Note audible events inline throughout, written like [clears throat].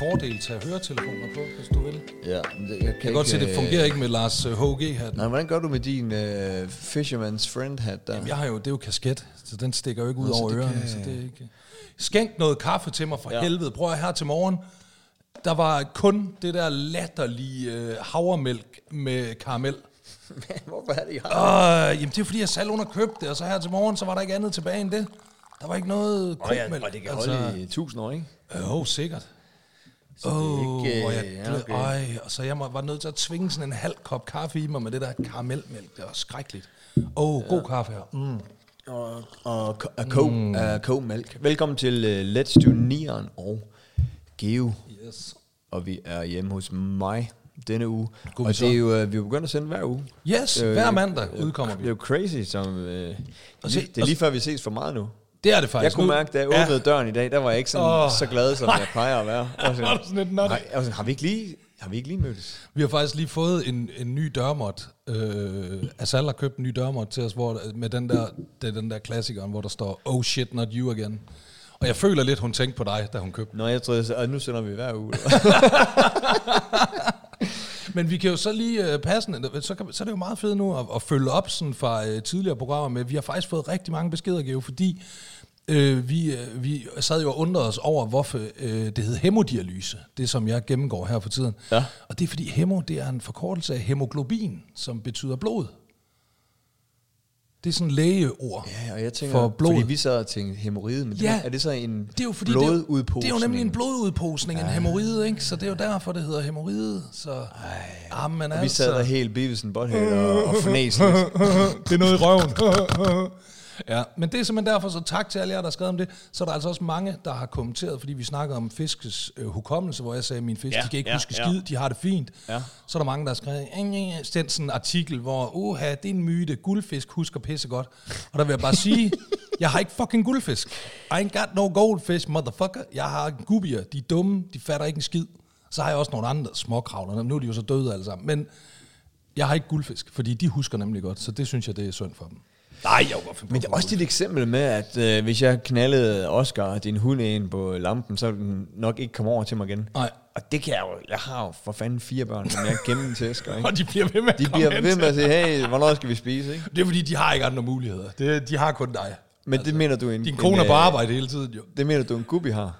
fordel tage høretelefoner på, hvis du vil. Ja, men det, jeg kan, Jeg kan godt se, det fungerer ikke med Lars øh, HG-hatten. Nej, hvordan gør du med din uh, Fisherman's Friend hat der? Jamen, jeg har jo, det er jo kasket, så den stikker jo ikke ud Nå, så over det ørerne, kan- så det er ikke... Skænk noget kaffe til mig for Ja. ja. helvede. Prøv at her til morgen. Der var kun det der latterlige øh, havremælk med karamel. [laughs] Hvorfor er det, jeg har? Øh, jamen, det er fordi, jeg selv under købte det, og så her til morgen, så var der ikke andet tilbage end det. Der var ikke noget Og, ja, kokmælk. og det kan holde i tusind år, ikke? Øh, oh, sikkert. Så det er ikke, hvor jeg øh, ja, okay. øj, og så jeg må, var nødt til at tvinge sådan en halv kop kaffe i mig med det der karamelmælk. Det var skrækkeligt. Åh, oh, god kaffe her. Mm. Og, og, og ko, mm. uh, ko-mælk. Velkommen til uh, Let's Do Neon og Geo. Yes. Og vi er hjemme hos mig denne uge. God og det er jo, uh, vi er begyndt at sende hver uge. Yes, Øh, hver mandag udkommer Det er vi. jo crazy, som... Det, Og se- det er lige før, vi ses for meget nu. Det er det faktisk. Jeg kunne Nu- mærke, da jeg åbnede døren i dag, der var jeg ikke sådan, Åh. så glad, som jeg plejer at være. Jeg [laughs] var du sådan lidt nej, jeg var sådan, har vi ikke lige, har vi ikke lige mødtes? Vi har faktisk lige fået en, en ny dørmåt. Øh, Asal har købt en ny dørmåt til os, hvor, med den der, det er den der klassikeren, hvor der står, oh shit, not you again. Og jeg føler lidt, hun tænkte på dig, da hun købte den. Nå, jeg troede, at nu sender vi hver uge. [laughs] Men vi kan jo så lige uh, passende, så, kan, så er det jo meget fedt nu at, at følge op sådan fra uh, tidligere programmer med, vi har faktisk fået rigtig mange beskeder, Geo, fordi øh, vi, øh, vi sad jo og undrede os over, hvorfor øh, det hed hemodialyse, det som jeg gennemgår her for tiden. Ja. Og det er fordi hemo, det er en forkortelse af hemoglobin, som betyder blod. Det er sådan en lægeord Ja, og jeg tænker, for blod. fordi vi sad og tænkte hemorrhide, men Ja. det, er det så en det er jo fordi, det er, jo- blodudposning? det er jo nemlig en blodudposning, en hemorrhide, ikke? Så det er jo derfor, det hedder hemorrhide. Så, ah, men Og vi altså, sad der helt and Butthead og, og fnæs lidt. [laughs] det er noget i røven. [laughs] ja, men det er simpelthen derfor, så tak til alle jer, der har skrevet om det. Så er der altså også mange, der har kommenteret, fordi vi snakkede om fiskes øh, hukommelse, hvor jeg sagde, at mine fisk, Ja, de kan ikke ja, huske ja. skid, de har det fint. Ja. Så er der mange, der har skrevet, "Øh, sendt sådan en artikel, hvor, uha, det er en myte, guldfisk husker pisse godt. Og der vil jeg bare sige, [laughs] jeg har ikke fucking guldfisk. I ain't got no goldfish, motherfucker. Jeg har gubier, de er dumme, de fatter ikke en skid. Så har jeg også nogle andre småkravler, nu er de jo så døde alle sammen. Men jeg har ikke guldfisk, fordi de husker nemlig godt, så det synes jeg, det er synd for dem. Nej, jeg var Men det er også dit eksempel med, at øh, hvis jeg knaldede Oscar, din hund, ind på lampen, så ville den nok ikke komme over til mig igen. Nej. Og det kan jeg jo. Jeg har jo for fanden fire børn, som jeg gemmer til [laughs] ikke? Og de bliver ved med at De komme bliver hen ved med at sige, hey, hvornår skal vi spise, ikke? Det er fordi, de har ikke andre muligheder. Det, de har kun dig. Men altså, det mener du en... Din kone er på øh, arbejde hele tiden, jo. Det mener du en gubi har?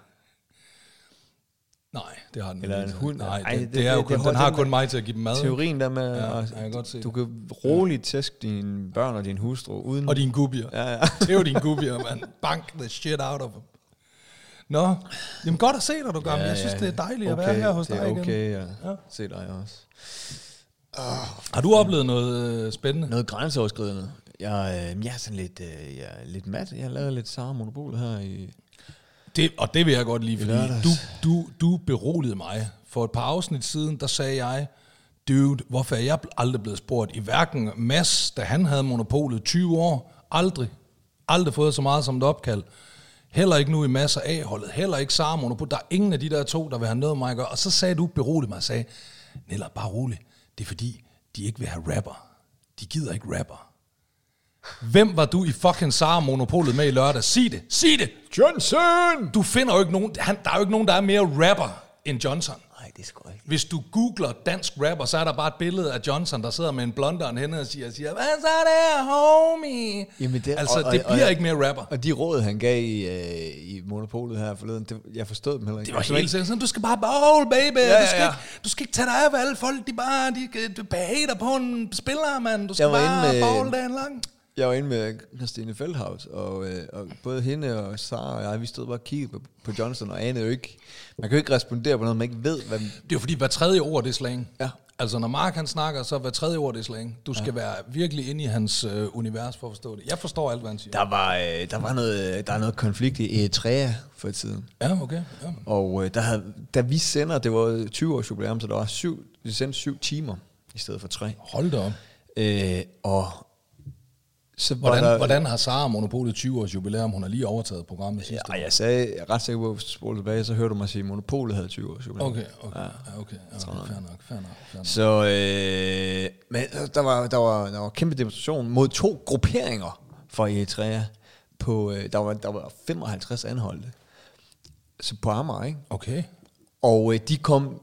Nej, det har den Eller ikke. en hund. Nej, Ej, det, det- det, er jo det- kun, det- den har kun mig til at give dem mad. Teorien der med, Ja, at jeg godt se du det. kan roligt tæske dine børn og din hustru uden... Og dine gubier. Ja, ja. [laughs] Tæv dine gubier, mand. Bank the shit out of dem. Nå, jamen godt at se dig, du gamle. Jeg synes, det er dejligt at være her hos det dig er igen. okay at Ja. se dig også. Har du oplevet noget øh, spændende? Noget grænseoverskridende. Jeg, øh, jeg er sådan lidt, øh, jeg er lidt mat. Jeg har lavet lidt Sara Monopol her i... Det, og det vil jeg godt lide, fordi du, du, du beroligede mig. For et par afsnit siden, der sagde jeg, dude, hvorfor er jeg aldrig blevet spurgt? I hverken Mads, da han havde monopolet 20 år, aldrig, aldrig fået så meget som et opkald. Heller ikke nu i masser af holdet, heller ikke Sara Monopol. Der er ingen af de der to, der vil have noget med mig at gøre. Og så sagde du, berolig mig og sagde, Nella, bare rolig. Det er fordi, de ikke vil have rapper. De gider ikke rapper. Hvem var du i fucking Sara Monopolet med i lørdag? Sig det, sig det! Johnson! Du finder jo ikke nogen, han, der er jo ikke nogen, der er mere rapper end Johnson. Nej, det er sgu rigtigt. Hvis du googler dansk rapper, så er der bare et billede af Johnson, der sidder med en blonder og en hende og siger, siger, hvad så der, homie? Jamen det- altså, og- og- det og- bliver ikke mere rapper. Og de råd, han gav i, øh, i Monopolet her forleden, det, jeg forstod dem heller ikke. Det var helt sådan, du skal bare bowl, baby. Ja, du, skal ja. Ikke, du skal ikke tage dig af, hvad alle folk, de bare, de, de hater på en spiller, mand. Du skal Jeg var bare inde med- bowl dagen lang. Jeg var inde med Christine Feldhaus, og, øh, og både hende og Sara og jeg, vi stod bare og kiggede på, på Johnson, og anede jo ikke, man kan jo ikke respondere på noget, man ikke ved, hvad... Det er jo fordi, hver tredje ord, det er slang. Ja. Altså, når Mark han snakker, så er hver tredje ord, det er slang. Du skal ja. være virkelig inde i hans øh, univers for at forstå det. Jeg forstår alt, hvad han siger. Der var, øh, der var noget, der er noget konflikt i Eritrea for tiden. Ja, okay. Ja. Og øh, der havde, da vi sender, det var 20 års jubilæum, så der var syv, vi sendte syv timer i stedet for tre. Hold da op. Øh, og så Hvordan, der, hvordan har Sara Monopolet 20 års jubilæum? Hun har lige overtaget programmet sidste Ja, jeg sagde, jeg er ret sikker på, at spoler tilbage, så hørte du mig sige, at Monopolet havde 20 års jubilæum. Okay, okay, ja, okay. Ja, fair nok, fair nok, fair nok. Så øh, men der var, der, var, der var kæmpe demonstration mod to grupperinger fra Eritrea. På, øh, der, var, der var 55 anholdte. Så på Amager, ikke? Okay. Og øh, de kom...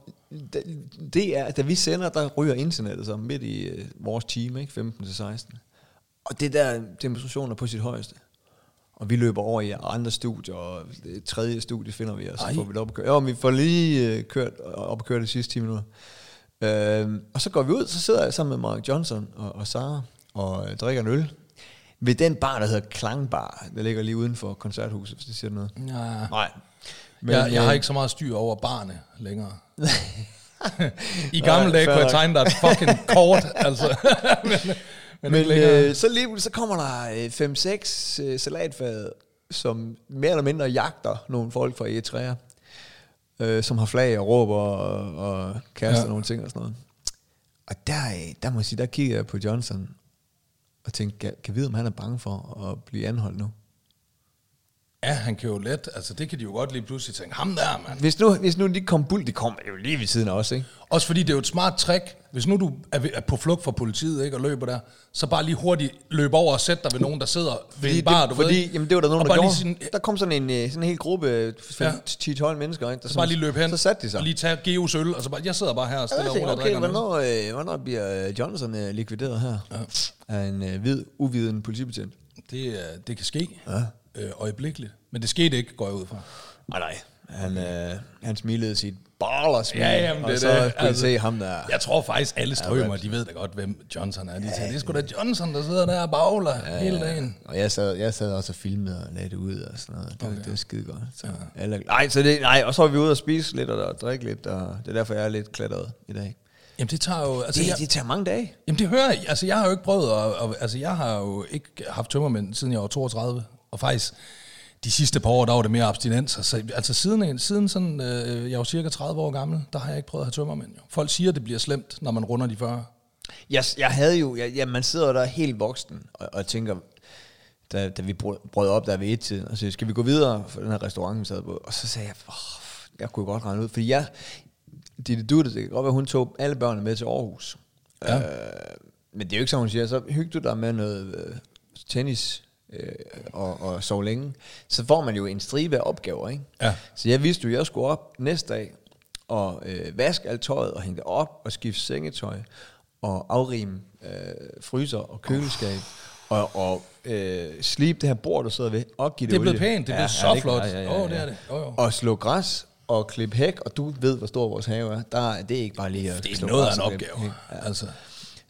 Det er, da vi sender, der ryger internettet så midt i øh, vores time, ikke? 15 til 16. Og det der demonstrationer på sit højeste. Og vi løber over i andre studier, og det tredje studie finder vi, og så Ej. får vi det op at køre. Ja, vi får lige øh, kørt, op at køre de sidste 10 minutter. Øhm, og så går vi ud, så sidder jeg sammen med Mark Johnson og, og Sara og øh, drikker en øl. Ved den bar, der hedder Klangbar, der ligger lige uden for koncerthuset, hvis det siger noget. Ja. Nej. Men, jeg, jeg har øh, ikke så meget styr over barne længere. [laughs] I gamle dage kunne jeg tegne dig et fucking kort, [laughs] altså. Men, men, øh, så lige så kommer der 5-6 øh, salatfad, som mere eller mindre jagter nogle folk fra Eritrea, øh, som har flag og råber og, og kaster Ja. nogle ting og sådan noget. Og der, øh, der må jeg sige, der kigger jeg på Johnson og tænkte, kan, kan vide, om han er bange for at blive anholdt nu? Ja, han kan jo let, altså det kan de jo godt lige pludselig tænke, ham der, mand. Hvis nu, hvis nu de kom bull, de kommer jo lige ved siden af os, ikke? Også fordi det er jo et smart trick. Hvis nu du er ved- er på flugt fra politiet ikke, og løber der, så bare lige hurtigt løb over og sæt dig ved nogen, der sidder ved Fordi, en bar, det, du fordi ved. jamen, det var der nogen, Og der gjorde. sådan- der kom sådan en, øh, sådan en hel gruppe, Ja. 10-12 mennesker, ikke? Der Så bare lige løb hen, Så satte de sig. og lige tage Geos øl, og så bare, jeg sidder bare her og Ja, stiller og roligt og okay, øl. hvornår, øh, hvornår bliver øh, Johnson øh, likvideret her? Ja. Af en øh, hvid, uviden politibetjent. Det, øh, det kan ske ja. Øh, øjeblikkeligt. Men det skete ikke, går jeg ud fra. Nej, nej. Han, øh, han smilede sit ballersmil, Ja, jamen, det og så det. kunne Altså, se ham der. Jeg tror faktisk, alle strømmer, de ved da godt, hvem Johnson er. De tænker, det er sgu da Johnson, der sidder der og bagler ja, hele dagen. Og jeg sad, jeg sad også og filmede og lagde det ud og sådan noget. Det, okay. det var skide godt. Så, ja. alle, nej, så det, nej, og så var vi ude og spise lidt og, og drikke lidt, og det er derfor, jeg er lidt klatret i dag. Jamen det tager jo... Altså, Det, jeg, det tager mange dage. Jamen det hører jeg. Altså jeg har jo ikke prøvet at, at, altså jeg har jo ikke haft tømmermænd siden jeg var 32. Og faktisk de sidste par år, der var det mere abstinenser. Så, altså siden, siden sådan, øh, jeg var cirka 30 år gammel, der har jeg ikke prøvet at have tømmermænd. Jo. Folk siger, det bliver slemt, når man runder de 40. Jeg, jeg havde jo, jeg, ja, man sidder der helt voksen og, og tænker, da, da vi brød, op der ved et tid, og så skal vi gå videre for den her restaurant, vi sad på, og så sagde jeg, oh, jeg kunne godt regne ud, fordi jeg, Ditte Dutte, det kan godt være, hun tog alle børnene med til Aarhus. Ja. Øh, men det er jo ikke sådan, hun siger, så hyg du dig med noget øh, tennis øh, og, og sove længe. Så får man jo en stribe af opgaver, ikke? Ja. Så jeg vidste jo, at jeg skulle op næste dag og øh, vaske alt tøjet og hænge det op og skifte sengetøj og afrime øh, fryser og køleskab og, og øh, slibe det her bord, du sidder ved, og give det Det er blevet olie. pænt, det er blevet så det- flot. Åh, det er det. Jo, jo. Og slå græs og klippe hæk, og du ved, hvor stor vores have er. Der, det er ikke bare lige at Det er noget af en opgave. hæk. Altså,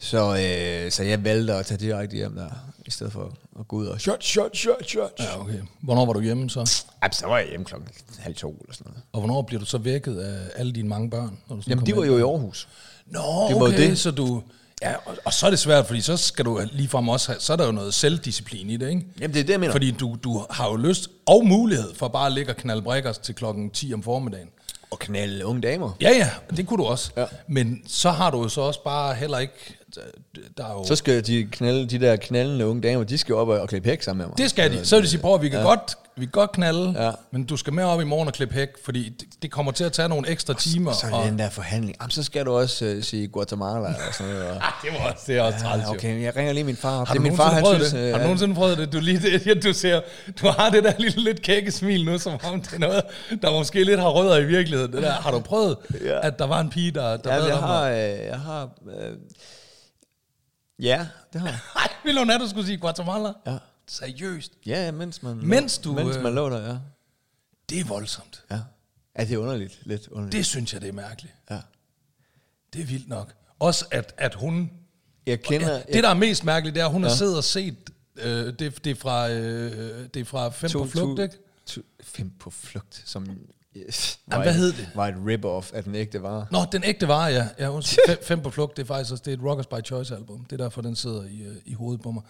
Så, øh, så jeg valgte at tage direkte hjem der, i stedet for at gå ud og shot, shot, shot, shot. Ja. ja, okay. Hvornår var du hjemme så? Ej, så var jeg hjemme klokken halv to eller sådan noget. Og hvornår bliver du så vækket af alle dine mange børn? Når du Jamen, de var hjem? jo i Aarhus. Nå, Det var jo okay, det. så du... Ja, og, og så er det svært, fordi så skal du ligefrem også have, så er der jo noget selvdisciplin i det, ikke? Jamen, det er det, jeg mener. Fordi du, du har jo lyst og mulighed for bare at ligge og knalde brækkers til klokken 10 om formiddagen. Og knalde unge damer. Ja, ja, det kunne du også. Ja. Men så har du jo så også bare heller ikke... Der er jo, Så skal de, knalde, de der knaldende unge damer, de skal jo op og, og klippe hæk sammen med mig. det skal de. Så vil de sige, prøv vi kan, ja. godt, vi kan godt knalde, Ja. men du skal med op i morgen og klippe hæk, fordi det, det kommer til at tage nogle ekstra timer. Så er det den der forhandling. Jamen, så skal du også uh, sige Guatemala og sådan noget. Og, [laughs] det, var også, det er også træls, ja, jo. okay, jeg ringer lige min far op. Har det du er min far, han prøvet synes... det? øh, Har du nogensinde prøvet det? Du, lige [laughs] det, du, ser, du har det der lille lidt kække smil nu, som om det er noget, der måske lidt har rødder i virkeligheden. Det der. Har du prøvet, Ja. at der var en pige, der, der Ja, jeg har... Øh, jeg har øh, ja, det har jeg. [laughs] Ej, ville hun have, du skulle sige Guatemala? Ja. Seriøst? Ja, mens man... Mens du, Mens øh, man lå der, ja. Det er voldsomt. Ja. Ja, det er underligt. Lidt underligt. Det synes jeg, det er mærkeligt. ja. Det er vildt nok. Også at, at hun... Jeg kender... Ja, det, der er mest mærkeligt, det er, at hun ja. har siddet og set... Øh, det, det, er fra, øh, det er fra Fem på flugt, ikke? To, fem på flugt, som... Yes, Jamen, hvad hed det? Var et rip-off af den ægte vare. Nå, den ægte var, ja. ja undskyld. fem, fem på flugt, det er faktisk også det er et Rockers by Choice album. Det er derfor, den sidder i, øh, i hovedet på mig.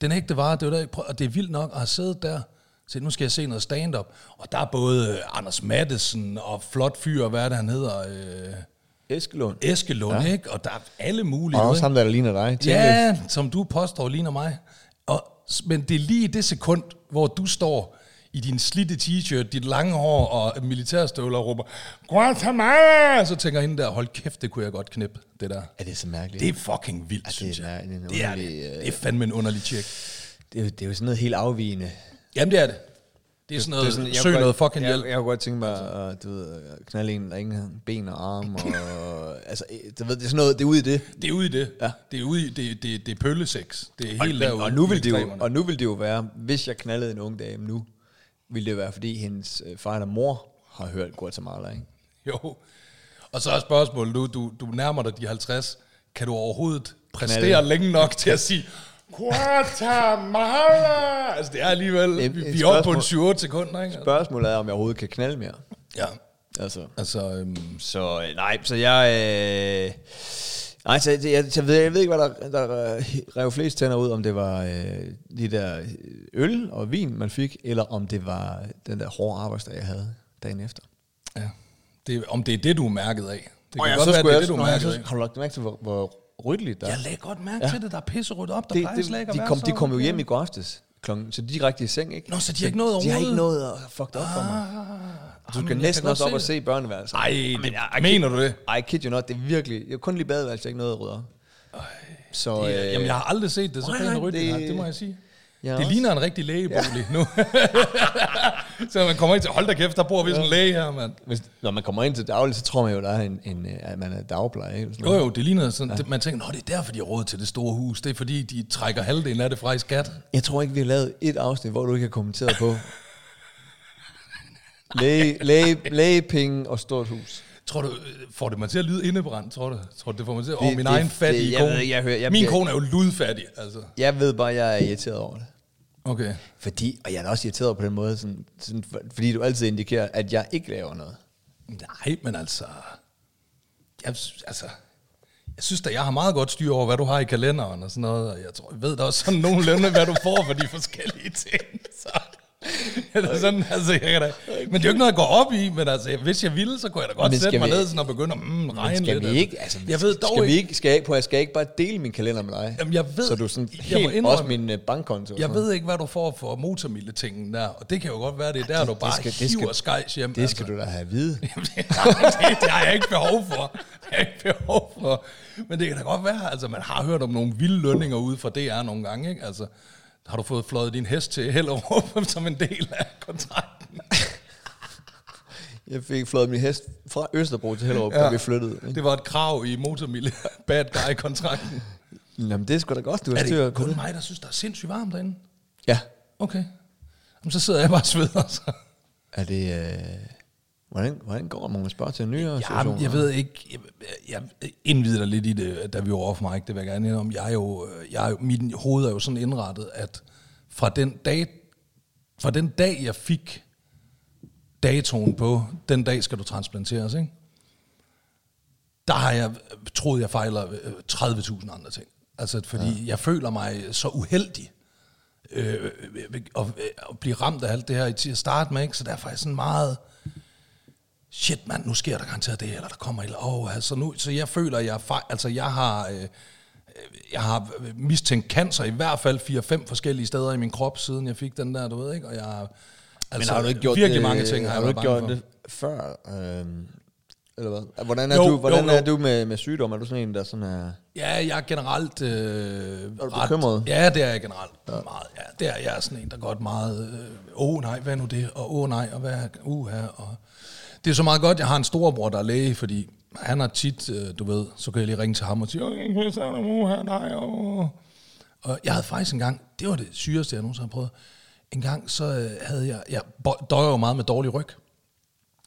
Den ægte var, det, var der, og det er vildt nok at have siddet der. Så nu skal jeg se noget stand-up. Og der er både øh, Anders Mattesen og Flot Fyr, hvad er det, han hedder? Øh, Eskelund. Eskelund, ja. ikke? Og der er alle mulige. Og også ham, der ligner dig. Tænk. Ja, som du påstår ligner mig. Og, men det er lige i det sekund, hvor du står i din slidte t-shirt, dit lange hår og militærstøvler og råber, Guatemala! Så tænker hende der, hold kæft, det kunne jeg godt knippe, det der. Er det så mærkeligt? Det er fucking vildt, det synes er- jeg. det er en det er underlig, det. øh, Det er fandme en underlig tjek. det, er, jo- det er jo sådan noget helt afvigende. Jamen, det er det. Det er sådan noget, det er sådan, jeg søg noget godt- fucking jeg, hjælp. Jeg, kunne godt tænke mig at du ved, knalde en, der har ben og arme. Og, [laughs] altså, eh, du ved, det er sådan noget, det er ude i det. Det er ude i det. Ja. Det er ude i, det, det, det er pøllesex. Det er Og, helt men, derude. og, nu vil det jo, og nu vil det jo være, hvis jeg knaldede en ung dame nu, ville det være, fordi hendes øh, far eller mor har hørt Guatemala, ikke? Jo. Og så er spørgsmålet nu, du, du nærmer dig de 50. Kan du overhovedet præstere Knalde. længe nok til at sige, Guatemala! Altså, det er alligevel, Et- vi, vi er oppe på en spørgsmål. 7-8 sekunder, ikke? Spørgsmålet er, om jeg overhovedet kan knalde mere. Ja. Altså, Altså, øhm, så øh, nej, så jeg... Øh, nej, så jeg, jeg, ved, jeg ved ikke, hvad der, der øh, rev flest tænder ud, om det var øh, de der øl og vin, man fik, eller om det var den der hårde arbejdsdag, jeg havde dagen efter. ja. Det, om det er det, du er mærket af. Det Og kan ja, godt så være, det er det, du er mærket så, af. har du lagt mærke til, hvor, hvor ryddeligt der er? Jeg lagde godt mærke Ja. til det. Der er pisse ryddet op. Der det, plejer det, slet ikke at de, kom, så- de kom jo hjem i går aftes, klokken, så direkte i seng, ikke? Nå, så de har ikke nået De har ikke overhovedet? noget at fuck det op for mig. Du Jamen, skal næsten også op og se børneværelset. Ej, Men det, jeg- mener du det? I kid you not, det er virkelig... Jeg kun lige badeværelset, ikke noget at rydde op. Så, det øh, jamen, jeg har aldrig set det så nej, pænt og nej, ryddigt, det- det, det må jeg sige. Jeg Det også- ligner en rigtig lægebolig nu. [laughs] så man kommer ind til, hold da kæft, der bor vi sådan en læge her, mand. Hvis, når man kommer ind til daglig, så tror man jo, der er en, en, øh, at man er dagpleje. Ikke? Sådan Jo jo, det ligner sådan, det, man tænker, nå det er derfor, de har råd til det store hus. Det er fordi, de trækker halvdelen af det fra i skat. Jeg tror ikke, vi har lavet et afsnit, hvor du ikke har kommenteret på [laughs] læge, læge, lægepenge og stort hus. Tror du, øh, får det mig til at lyde indebrændt, tror du? Tror du, det får mig til at... Åh, Det- min det- egen fattige det- jeg kone. ved jeg hører- jeg min bliver- kone er jo ludfattig, altså. Jeg ved bare, jeg er irriteret over det. Okay. Fordi, og jeg er da også irriteret på den måde, sådan, sådan, for- fordi du altid indikerer, at jeg ikke laver noget. Nej, men altså... Jeg, altså, jeg synes da, jeg har meget godt styr over, hvad du har i kalenderen og sådan noget. Og jeg, tror, jeg ved da også sådan nogenlunde, hvad du får for de forskellige ting. [laughs] Så. [laughs] Eller sådan, altså, jeg kan da, men det er jo ikke noget, jeg går op i, men altså, hvis jeg ville, så kunne jeg da godt sætte mig vi- ned sådan og begynde at mm, regne skal lidt. vi ikke, altså, jeg ved dog skal vi ikke, ikke, skal jeg ikke, på, jeg skal ikke bare dele min kalender med dig? Jamen, jeg ved- så du sådan jeg helt, må indrømme- også min uh, bankkonto. jeg ved ikke, hvad du får for motormille-tingen der, og det kan jo godt være, det er der, det- du bare det skal- hiver skejs hjem. Det skal du da have at vide. [laughs] Jamen, det, det har jeg ikke behov for. Det har jeg ikke behov for. Men det kan da godt være, altså man har hørt om nogle vilde lønninger ude fra DR nogle gange, ikke? Altså, har du fået fløjet din hest til Hellerup [laughs] som en del af kontrakten? [laughs] Jeg fik flået min hest fra Østerbro til Hellerup, ja. Da vi flyttede. Ikke? Det var et krav i motormille [laughs] bad guy-kontrakten. Jamen, det er sgu da godt, du har Er styr det på kun det. mig, der synes, der er sindssygt varmt derinde? Ja. Okay. Jamen, så sidder jeg bare og sveder. Så. Er det... Øh, hvordan, hvordan går? Må man spørge til nyere Ja, jeg ved ikke, jeg, jeg indvider lidt i det, da vi var off mic, det vil jeg gerne indrømme. Jeg er jo, jeg er jo, mit hoved er jo sådan indrettet, at fra den dag, fra den dag, jeg fik datoen på, den dag skal du transplanteres, ikke? Der har jeg troet, jeg fejler øh, 30.000 andre ting. Altså, fordi ja. jeg føler mig så uheldig øh, øh, at, at blive ramt af alt det her til at starte med, ikke? Så derfor er jeg sådan meget shit mand, nu sker der garanteret det, eller der kommer eller oh, altså nu, så jeg føler, at jeg, er altså jeg har, øh, jeg har mistænkt cancer i hvert fald 4-5 forskellige steder i min krop, siden jeg fik den der, du ved ikke, og jeg altså, Men har du ikke gjort virkelig det, mange ting, har, har du ikke gjort for. det før? Øhm, eller hvad? Hvordan er Jo, du, hvordan jo, er jo. du med, med sygdom? Er du sådan en, der sådan er... Ja, jeg er generelt øh, Er du bekymret? Ja, det er jeg generelt. Ja. Meget, ja, det er jeg er sådan en, der godt meget, øh, åh oh, nej, hvad er nu det, og åh oh, nej, og hvad er, uha, og det er så meget godt, jeg har en storebror, der er læge, fordi han har tit, øh, du ved, så kan jeg lige ringe til ham og sige, åh, jeg kan sige, uha, nej, åh. Og jeg havde faktisk en gang, det var det syreste, jeg nogensinde har prøvet, en gang så øh, havde jeg, jeg døjer jo meget med dårlig ryg,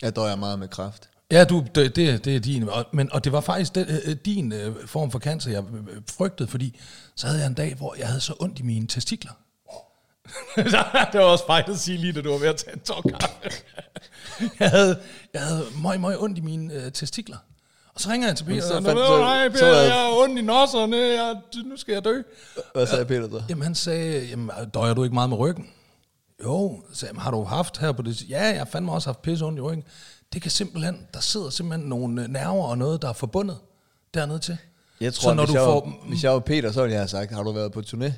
Jeg døjer meget med kraft. Ja, du, det, det, det er din. Og, men, og det var faktisk den, øh, din form for cancer, jeg frygtede, fordi så havde jeg en dag, hvor jeg havde så ondt i mine testikler. [laughs] det var også fejl at sige lige, da du var ved at tage en tår kaffe. [laughs] jeg havde, jeg havde meget, meget ondt i mine øh, testikler. Og så ringer jeg til Peter, så og fandt- så, så- nej, så Peter, havde- jeg har ondt i nosserne, jeg, nu skal jeg dø. Hvad sagde Peter så? Jamen han sagde, jamen, døjer du ikke meget med ryggen? Jo, så sagde, jeg, "Men har du haft her på det? Ja, jeg har fandme også haft pisse ondt i ryggen. Det kan simpelthen, der sidder simpelthen nogle øh, nerver og noget, der er forbundet dernede til. Jeg tror, så når hvis, du jeg får, var, hvis jeg var Peter, så ville jeg have sagt, har du været på turné?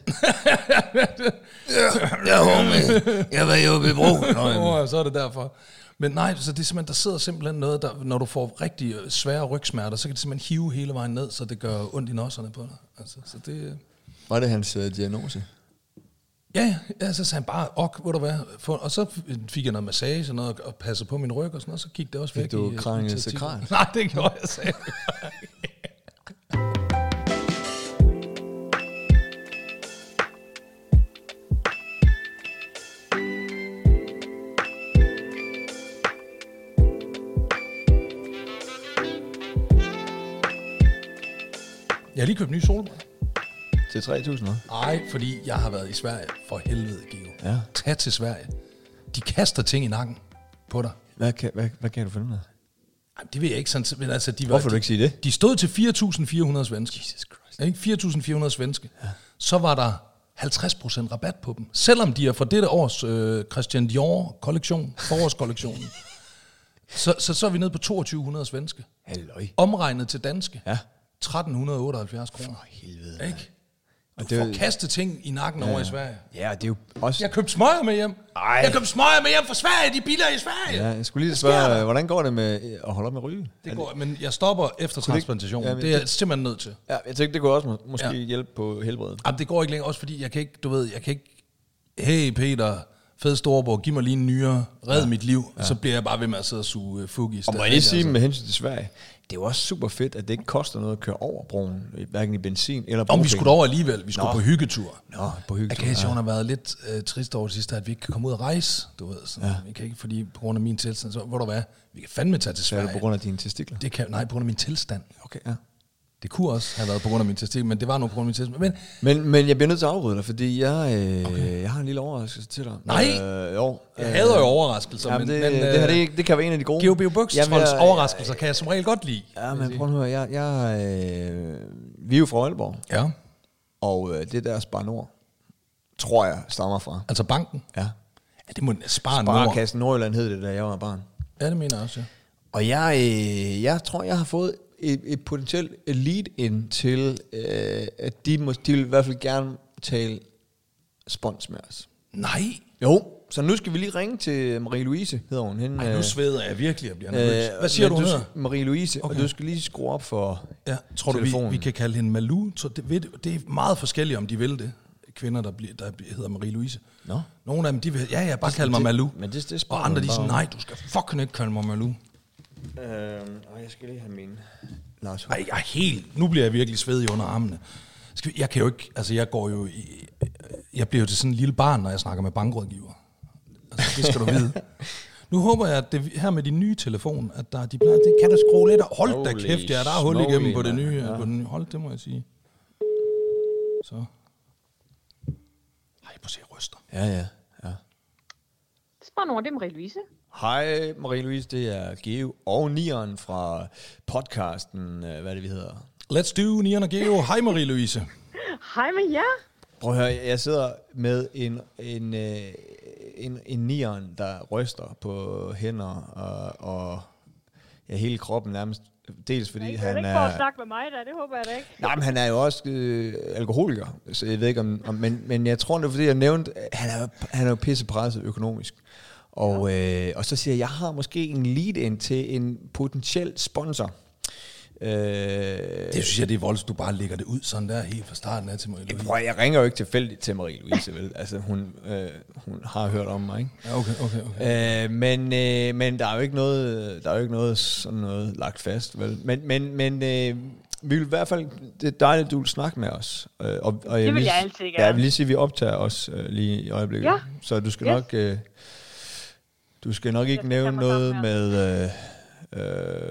ja, homie, jeg var jo ved bro. [laughs] Nå, så er det derfor. Men nej, så det er simpelthen, der sidder simpelthen noget, der, når du får rigtig øh, svære rygsmerter, så kan det simpelthen hive hele vejen ned, så det gør ondt i nosserne på dig. Altså, så det, Var det hans uh, diagnose? Ja, ja, så sagde han bare, ok, hvor du hvad, for, og så fik jeg noget massage og noget, og passede på min ryg og sådan noget, og så gik det også Fik væk. du i, øh, til- sakral? [laughs] Nej, det gjorde jeg sagde. Jeg har lige købt nye solbriller. Til 3.000 hva'? Nej, fordi jeg har været i Sverige for helvede, Geo. Ja. Tag til Sverige. De kaster ting i nakken på dig. Hvad kan, hvad, hvad kan du finde af? Ej, det ved jeg ikke sådan, men altså, de var, Hvorfor vil du ikke sige det? De stod til 4.400 svenske. Jesus Christ. Ikke? 4.400 svenske. Ja. Så var der 50% rabat på dem. Selvom de er fra dette års øh, Christian Dior-kollektion, forårskollektionen. [laughs] så, så, så er vi nede på 2.200 svenske. Halløj. Omregnet til danske. Ja. 1.378 kroner. Helvede. Ikke? Du Og det får kastet ting i nakken ja. over i Sverige. Ja, det er jo også... Jeg købte smøger med hjem. Ej. Jeg købte smøger med hjem fra Sverige. De er billigere i Sverige. Ja, jeg skulle lige spørge, hvordan går det med øh, at holde op med ryge? Det går, men jeg stopper efter transplantation. Ja, det er jeg simpelthen nødt til. Ja, jeg tænkte, det kunne også må, måske Ja. hjælpe på helbredet. Jamen, det går ikke længere, også fordi jeg kan ikke, du ved, jeg kan ikke, hey Peter, fed Storborg, giv mig lige en nyere, red ja. mit liv, ja. så bliver jeg bare ved med at sidde og suge uh, fug i Og må jeg lige sige med hensyn til Sverige, det er jo også super fedt, at det ikke koster noget at køre over broen, hverken i benzin eller Om vi skulle over alligevel, vi skulle Nå. på hyggetur. Nå, på hyggetur, Akasion ja. har været lidt uh, trist over det sidste, at vi ikke kan komme ud og rejse, du ved. Så ja. Vi kan ikke, fordi på grund af min tilstand, så hvor du hvad, vi kan fandme tage til er Sverige. det på grund af dine testikler? Det kan, nej, på grund af min tilstand. Okay, ja. Det kunne også have været på grund af min testik, men det var nu på grund af min tilstand. Men Men, men jeg bliver nødt til at afbryde dig, fordi jeg, øh, okay. jeg har en lille overraskelse til dig. Nej! Øh, jo. jeg hader jo overraskelser, Jamen, men, det, men det, det, her, øh, det, det kan være en af de gode. Jamen, jeg- overraskelser kan jeg som regel godt lide. Ja, men prøv at høre. Jeg, jeg, øh, vi er jo fra Aalborg, Ja, og øh, det der Spar Nord, tror jeg, stammer fra. altså banken. Ja. Ja, det må spare Nord. Sparekassen Nordjylland hed det, da jeg var barn. Ja, det mener jeg også, ja. Og jeg, øh, jeg tror, jeg har fået et, et potentielt lead ind til, øh, at de, må, de vil i hvert fald gerne tale spons med os. Nej, Jo, så nu skal vi lige ringe til Marie-Louise, hedder hun. Hende, Ej, nu øh, sveder jeg virkelig, jeg bliver nervøs. Hvad siger du, hun hedder? Marie-Louise, okay. Og du skal lige skrue op for Ja, tror du, vi, telefonen. vi kan kalde hende Malou? Så det, ved, det er meget forskelligt, om de vil det. Kvinder, der, bliver, der hedder Marie-Louise. Nå. Nogle af dem, de vil, ja, ja, bare kalde mig det- Malou. men det- det og andre, de om. nej, du skal fucking ikke kalde mig Malou. Øhm, og jeg skal lige have min Lars Ej, jeg er helt, nu bliver jeg virkelig svedig under armene. Skal vi, jeg kan jo ikke, altså jeg går jo i, jeg bliver jo til sådan en lille barn, når jeg snakker med bankrådgiver. Altså, det skal du vide. Nu håber jeg, at det her med din nye telefon, at der, de plejer, det kan du skrue lidt, og hold da Holy kæft, ja, der er hul igennem på det nye, Ja. ja. på den nye. Hold, det må jeg sige. Så. Ej, prøv at se, jeg ryster. Ja, ja, Spar Nord, det er Marie-Louise. Hej Marie-Louise, det er Geo og Nieren fra podcasten, øh, hvad er det vi hedder? Let's do Nian og Geo. Hej Marie-Louise. [laughs] Hej med jer. Prøv at høre, jeg sidder med en, en, øh, en, en Nieren, der ryster på hænder og, og ja, hele kroppen nærmest. Dels fordi kan han ikke er... snakke med mig da, det håber jeg da ikke. Nej, men han er jo også øh, alkoholiker, så jeg ved ikke om... om men, men jeg tror, det er fordi, jeg nævnte, at han er, han er jo pissepresset økonomisk. Og, øh, og så siger jeg, jeg har måske en lead-in til en potentiel sponsor. Øh, Det synes jeg, det er volds, du bare lægger det ud sådan der helt fra starten af til jeg, Marie-Louise. prøver, jeg ringer jo ikke tilfældigt til Marie-Louise, vel? Altså, hun, øh, hun har hørt om mig, ikke? Ja, okay, okay, okay. Øh, men, øh, men der er jo ikke noget, der er jo ikke noget sådan noget lagt fast, vel? Men, men, men øh, vi vil i hvert fald, det er dejligt, at du vil snakke med os. Øh, og, og vil vil, jeg altid Ja, gerne. jeg vil lige sige, at vi optager os øh, lige i øjeblikket. Ja. Så du skal Yes. nok, øh, du skal nok ikke skal nævne noget med øh,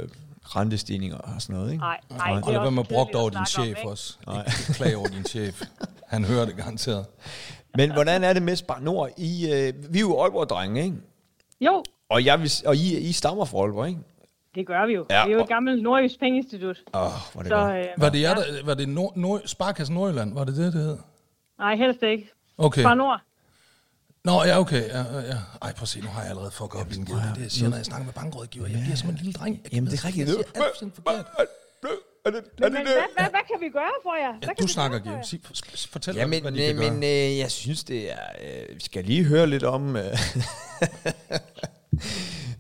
øh, rentestigninger og sådan noget, ikke? Nej, nej, Nej, det og også at brokke kedeligt over din om, chef ikke? også. Ikke klage over din chef. Han hører det garanteret. Men hvordan er det med Spar Nord? I, øh, vi er jo Aalborg-drenge, ikke? Jo, Og, jeg vil, og I, I stammer fra Aalborg, ikke? det gør vi jo. Ja, vi er jo og- et gammelt nordjysk pengeinstitut. Åh, oh, hvor er det Så, godt. øh, Var det, jer, der, var det Nord, Nord, Sparkassen Nordjylland? Var det det, det hed? nej, helst ikke. Okay. Spar Nord. Nå, ja, okay. Ja, ja. Ej, prøv at se, nu har jeg allerede fucket op i den givet. Det er jeg siger, når jeg snakker med bankrådgiver. Jeg bliver som en lille dreng. Jeg Jamen, det er rigtigt. Jeg siger alt forkert. Er det, er Men, det, men hvad, hvad, hvad kan vi gøre for jer? Hvad Ja, kan du vi snakker, gøre for Geo. jer? Sig, fortæl Ja, men, hvad de kan gøre. men øh, jeg synes, det er... Øh, vi skal lige høre lidt om... Øh. [laughs]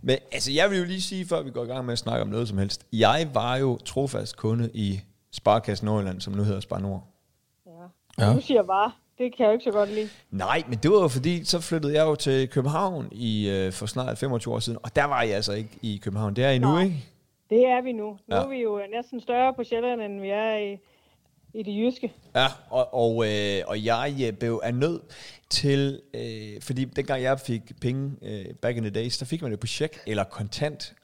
men altså, jeg vil jo lige sige, før vi går i gang med at snakke om noget som helst. Jeg var jo trofast kunde i Sparkassen Nordjylland, som nu hedder Spar Nord. Ja. Ja. ja. Du siger bare. Det kan jeg jo ikke så godt lide. Nej, men det var jo fordi, så flyttede jeg jo til København i, øh, for snart 25 år siden, og der var jeg altså ikke i København. Det er I nu, Nej. ikke? Det er vi nu. Nu Ja. er vi jo næsten større på Sjælland, end vi er i, i det jyske. Ja, og, og, øh, og jeg øh, blev af nød til, øh, fordi dengang jeg fik penge øh, back in the days, der fik man det på check eller kontant.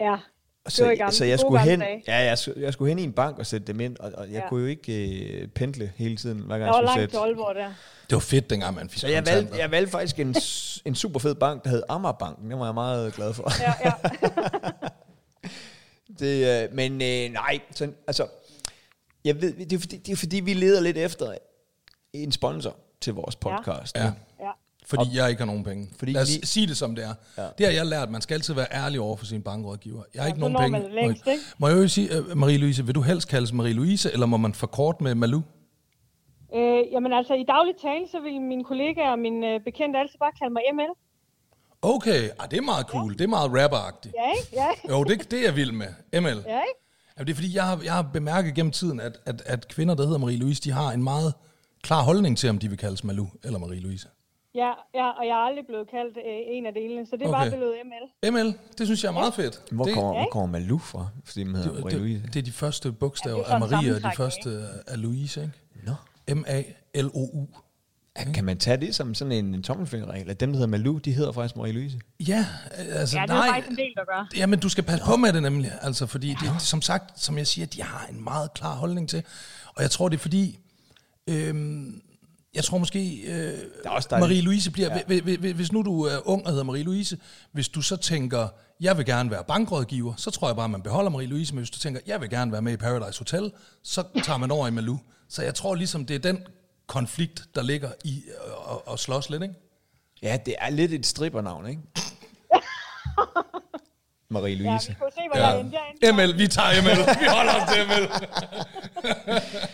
Ja, Det var så, så jeg skulle hen, ja, jeg, skulle- jeg skulle hen i en bank og sætte dem ind, og, og jeg Ja. kunne jo ikke øh, pendle hele tiden, hver gang jeg var skulle langt sætte. til Aalborg der. Det var fedt, dengang man fik Så jeg valgte, jeg valgte faktisk en, en super fed bank, der hed Amagerbanken. Den var jeg meget glad for. Ja, ja. [laughs] Det, øh, men øh, nej, sådan, altså, jeg ved, det, er fordi, det er fordi, vi leder lidt efter en sponsor til vores podcast. Ja, ja. Fordi jeg ikke har nogen penge. Fordi Lad os vi- sige det som det er. Ja. Ja. Det har jeg lært. Man skal altid være ærlig over for sin bankrådgiver. Jeg har ikke så nogen penge. man længst, ikke? Må jeg jo sige, uh, Marie-Louise, vil du helst kaldes Marie-Louise, eller må man forkorte med Malou? Øh, jamen altså, i daglig tale, så vil mine kollegaer og mine øh, bekendte altid bare kalde mig ML. Okay, ah, det er meget cool. Det er meget rapperagtigt. Ja, ikke? Ja, Jo, det, det er jeg vild med. ML. ja ikke? Jamen, det er fordi, jeg har, jeg har bemærket gennem tiden, at, at, at kvinder, der hedder Marie-Louise, de har en meget klar holdning til, om de vil kaldes Malou eller Marie-Louise. Ja, ja, og jeg er aldrig blevet kaldt øh, en af delene, så det er Okay. bare blevet ML. ML, det synes jeg er meget fedt. Hvor, det, kommer, hvor kommer Malou fra? Fordi man hedder det, det, det er de første bogstaver Ja, af Maria, og de første af Louise, ikke? Nå. M-A-L-O-U. Ja, Kan man tage det som sådan en, en tommelfingerregel? At dem, der hedder Malou, de hedder faktisk Marie-Louise? Ja, altså Ja, det er nej. faktisk en del, der gør. Ja, men du skal passe på med det nemlig, altså, fordi det, det, som sagt, som jeg siger, de har en meget klar holdning til, og jeg tror, det er fordi, øhm, jeg tror måske, øh. Marie-Louise bliver, ja. hvis, hvis nu du er ung og hedder Marie-Louise, hvis du så tænker, jeg vil gerne være bankrådgiver, så tror jeg bare, man beholder Marie-Louise, men hvis du tænker, jeg vil gerne være med i Paradise Hotel, så tager man over i Malou. Så jeg tror ligesom, det er den konflikt, der ligger i at, at slås lidt, ikke? Ja, det er lidt et strippernavn, ikke? [laughs] Ja, Marie-Louise. vi kunne se, hvor endte. Jeg endte ML, vi tager ML. Vi holder os til ML.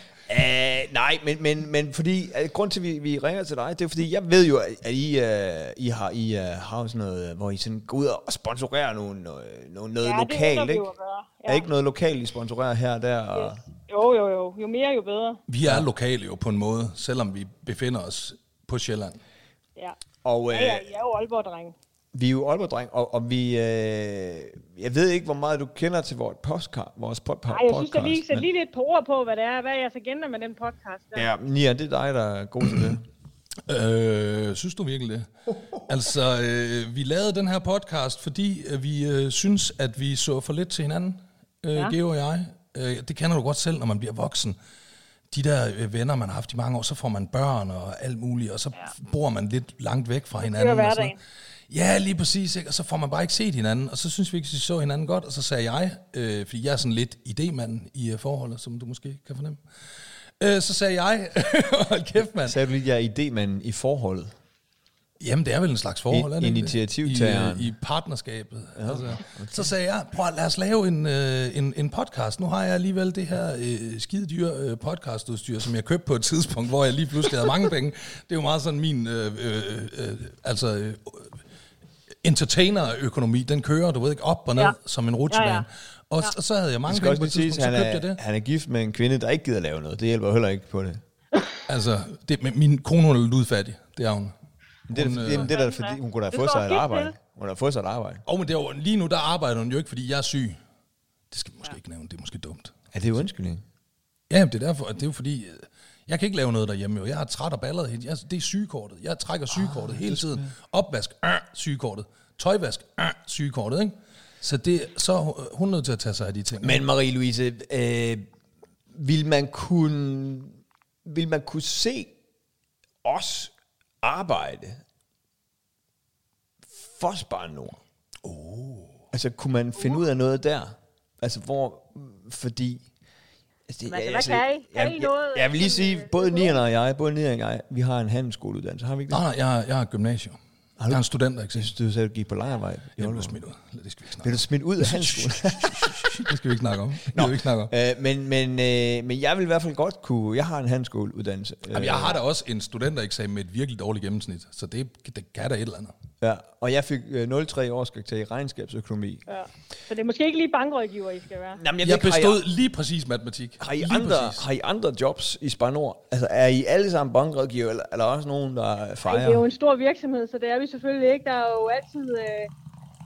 [laughs] Uh, nej, men, men, men fordi, uh, grund til, at vi, vi ringer til dig, det er fordi, jeg ved jo, at at I, uh, I har, I, uh, har sådan noget, hvor I sådan går ud og sponsorerer nogle, noget, noget, noget ja, det lokalt, vi ikke? gøre. Er ikke noget lokalt, I sponsorerer her og der? Og... Jo, jo, jo. Jo mere, jo bedre. Vi er lokale jo på en måde, selvom vi befinder os på Sjælland. Ja. Og Ja, ja, øh, I er jo Aalborg-drenge. Vi er jo Aalborg-dreng, og, og vi, øh, jeg ved ikke, hvor meget du kender til vores podcast. Vores pod- Nej, jeg synes, podcast, at lige sætte lige lidt på ord på, hvad det er. Hvad er jeres agenda med den podcast? Der? Ja, Nia, det er dig, der er god til det. Øh, synes du virkelig det? Altså, øh, vi lavede den her podcast, fordi øh, vi øh, synes, at vi så for lidt til hinanden, øh, ja. Geo og jeg. Øh, det kender du godt selv, når man bliver voksen. De der øh, venner, man har haft i mange år, så får man børn og alt muligt, og så ja. bor man lidt langt væk fra hinanden. og sådan hverdagen. noget. Ja, lige præcis. Ikke? Og så får man bare ikke set hinanden, og så synes vi ikke, at vi så hinanden godt. Og så sagde jeg, øh, fordi jeg er sådan lidt idémand i øh, forholdet, som du måske kan fornemme. Øh, så sagde jeg, [laughs] hold kæft mand, Sagde du lige, at jeg er idémanden i forholdet? Jamen, det er vel en slags forhold, I- er det initiativtageren. I, i partnerskabet. Ja, altså. okay. Så sagde jeg, prøv at lad os lave en, øh, en, en podcast. Nu har jeg alligevel det her øh, skide dyre øh, podcastudstyr, som jeg købte på et tidspunkt, hvor jeg lige pludselig havde mange penge. Det er jo meget sådan min, øh, øh, øh, altså, øh, entertainer-økonomi, den kører, du ved ikke, op og ned, ja. Som en rutsjebane. Ja, Ja, ja. Og, og så havde jeg Det mange penge på et tidspunkt, at så han købte jeg er, det. han er gift med en kvinde, der ikke gider lave noget. Det hjælper jo heller ikke på det. [laughs] Altså, det, min kone hun er ludfattig, det er hun. Men det, er, Hun, hun, øh, det, er, det er da fordi, hun kunne da Det få står sig et arbejde. Hun har fået sig et arbejde. Og men det er jo, lige nu, der arbejder hun jo ikke, fordi jeg er syg. Det skal vi måske ja. ikke nævne, det er måske dumt. Er det undskyldning? Ja, det er derfor, det er jo fordi, øh, jeg kan ikke lave noget derhjemme jo. Jeg er træt og ballet. Jeg, det er sygekortet. Jeg trækker sygekortet hele tiden. Opvask, øh, sygekortet. Tøjvask, øh, sygekortet, ikke? Så, det, så er hun nødt til at tage sig af de ting. Men Marie-Louise, øh, vil man kunne vil man kunne se os arbejde for Spar Nord? Oh. Altså, kunne man finde ud af noget der? Altså, hvor, fordi... Altså, det, Men altså, hvad kan I? Kan I jeg, noget, jeg, jeg vil lige sige, øh, både? Nian og jeg, både Nian og jeg, vi har en handelsskoleuddannelse, har vi ikke det? Nej, nej, jeg, har- jeg har gymnasium. Jeg er en student, ikke? Jeg synes, du sagde, at du gik på lejrvej Jeg blev smidt ud. Det skal vi snakke Blev du smidt ud af handelsskolen? [laughs] det skal vi ikke snakke om. Det skal vi ikke snakke om. Øh, men, men, øh, men jeg vil i hvert fald godt kunne... Jeg har en handelsskoleuddannelse. Jamen, jeg har da også en studentereksamen med et virkelig dårligt gennemsnit, så det, det kan da et eller andet. Ja, og jeg fik øh, 0,3 årskarakter i regnskabsøkonomi. Ja. Så det er måske ikke lige bankrådgiver, I skal være. Jamen, Jeg, jeg ikke, bestod lige præcis matematik. Har I, lige andre, præcis. har I andre jobs i Spar Nord? Altså, er I alle sammen bankrådgiver, eller er der også nogen, der Ej, fejrer? det er jo en stor virksomhed, så det er vi selvfølgelig ikke. Der er jo altid øh,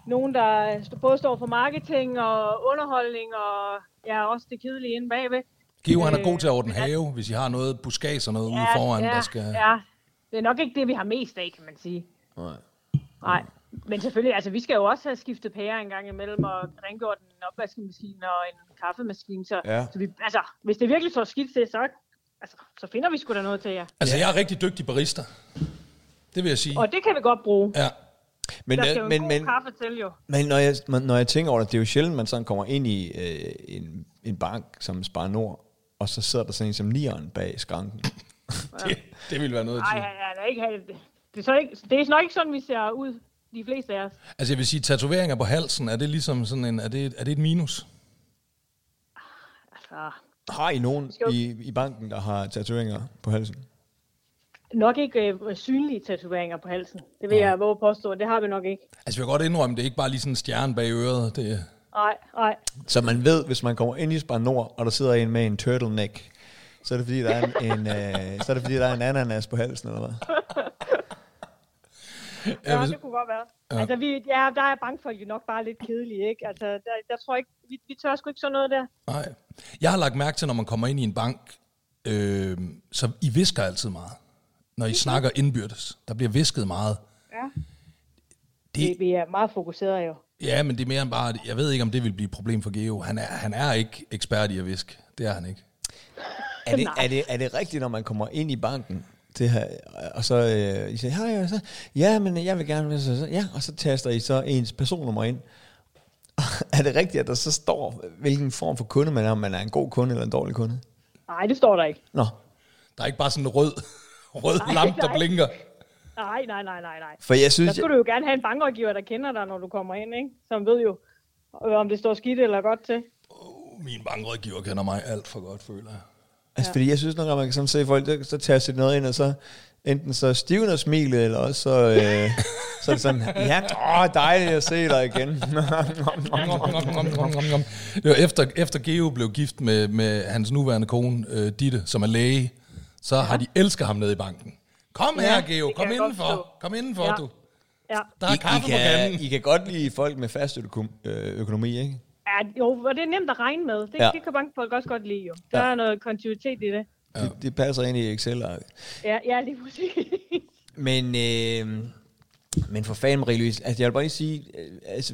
nogen, der både står for marketing og underholdning, og ja, også det kedelige inde bagved. Geo, han er god til at Øh, ordne have, hvis I har noget buskads og noget ude foran, ja, der skal... Ja, det er nok ikke det, vi har mest af, kan man sige. Nej. Nej. Men selvfølgelig, altså vi skal jo også have skiftet pære en gang imellem, og rengjort en opvaskemaskine og en kaffemaskine. Så, Ja. så vi, altså, hvis det virkelig står skidt til, så, altså, så finder vi sgu da noget til jer. Altså, jeg er rigtig dygtig barista. Det vil jeg sige. Og det kan vi godt bruge. Ja. Men, Der skal jo øh, en men, god men, kaffe til, jo. men når, jeg, når jeg tænker over det, det er jo sjældent, man sådan kommer ind i øh, en, en bank som Spar Nord, og så sidder der sådan en som nieren bag skranken. [laughs] Det, det vil være noget Nej, til. han er ikke, han, det, er så ikke, det er nok ikke sådan, vi ser ud, de fleste af os. Altså, jeg vil sige, tatoveringer på halsen, er det ligesom sådan en... Er det, er det et minus? Altså, Har I nogen Jo. i, i banken, der har tatoveringer på halsen? Nok ikke øh, synlige tatoveringer på halsen. Det vil jeg våge påstå. Det har vi nok ikke. Altså, jeg vil godt indrømme, det er ikke bare lige sådan en stjerne bag øret. Det, Nej, nej. Så man ved, hvis man kommer ind i Spar Nord, og der sidder en med en turtleneck, så er det fordi, der er en, en øh, så er det fordi, der er en ananas på halsen, eller hvad? [laughs] Ja, hvis- det kunne godt være. Ja. Altså, vi, ja, der er bankfolk jo nok bare lidt kedelige, ikke? Altså, der, der tror jeg ikke, vi, vi tør sgu ikke sådan noget der. nej. Jeg har lagt mærke til, når man kommer ind i en bank, øh, så I visker altid meget. Når I snakker indbyrdes. Der bliver visket meget. Ja. Det, Vi, er meget fokuseret jo. ja, men det er mere end bare... Jeg ved ikke, om det vil blive et problem for Geo. Han er, han er ikke ekspert i at viske. Det er han ikke. Er det, [laughs] er, det, er det rigtigt, når man kommer ind i banken, det her, og så øh, I siger, hej, og så, ja, men jeg vil gerne, så, så, ja, og så taster I så ens personnummer ind. [laughs] er det rigtigt, at der så står, hvilken form for kunde man er, om man er en god kunde eller en dårlig kunde? Nej, det står der ikke. Nå, Der er ikke bare sådan en rød, [laughs] rød Nej, lampe, der nej. blinker. Nej, nej, nej, nej, nej. for jeg Der synes, skulle du jo gerne have en bankrådgiver, der kender dig, når du kommer ind, ikke? Som ved jo, øh, om det står skidt eller godt til. Min bankrådgiver kender mig alt for godt, føler jeg. altså, fordi jeg synes nogle gange, man kan sådan se folk, der, så tager sig noget ind, og så enten så stivner smilet, eller også så, øh, så er det sådan, ja, åh, dejligt at se dig igen. [laughs] Det var efter, efter Geo blev gift med, med hans nuværende kone, øh, Ditte, som er læge, så ja. har de elsket ham nede i banken. Kom Ja, her, Geo, det kom indenfor. Kom indenfor, Ja. du. Ja. Der er I, I, kaffe på kan, kanden. I kan godt lide folk med fast øh, økonomi, ikke? ja, jo, og det er nemt at regne med. Det, Ja. ja. det kan bankfolk også godt lide, jo. Der Ja. er noget kontinuitet i det. De, de passer ind i excel Ja, ja lige præcis. Men, øh, men for fanden, Marie-Louise, altså jeg vil bare lige sige, øh, altså,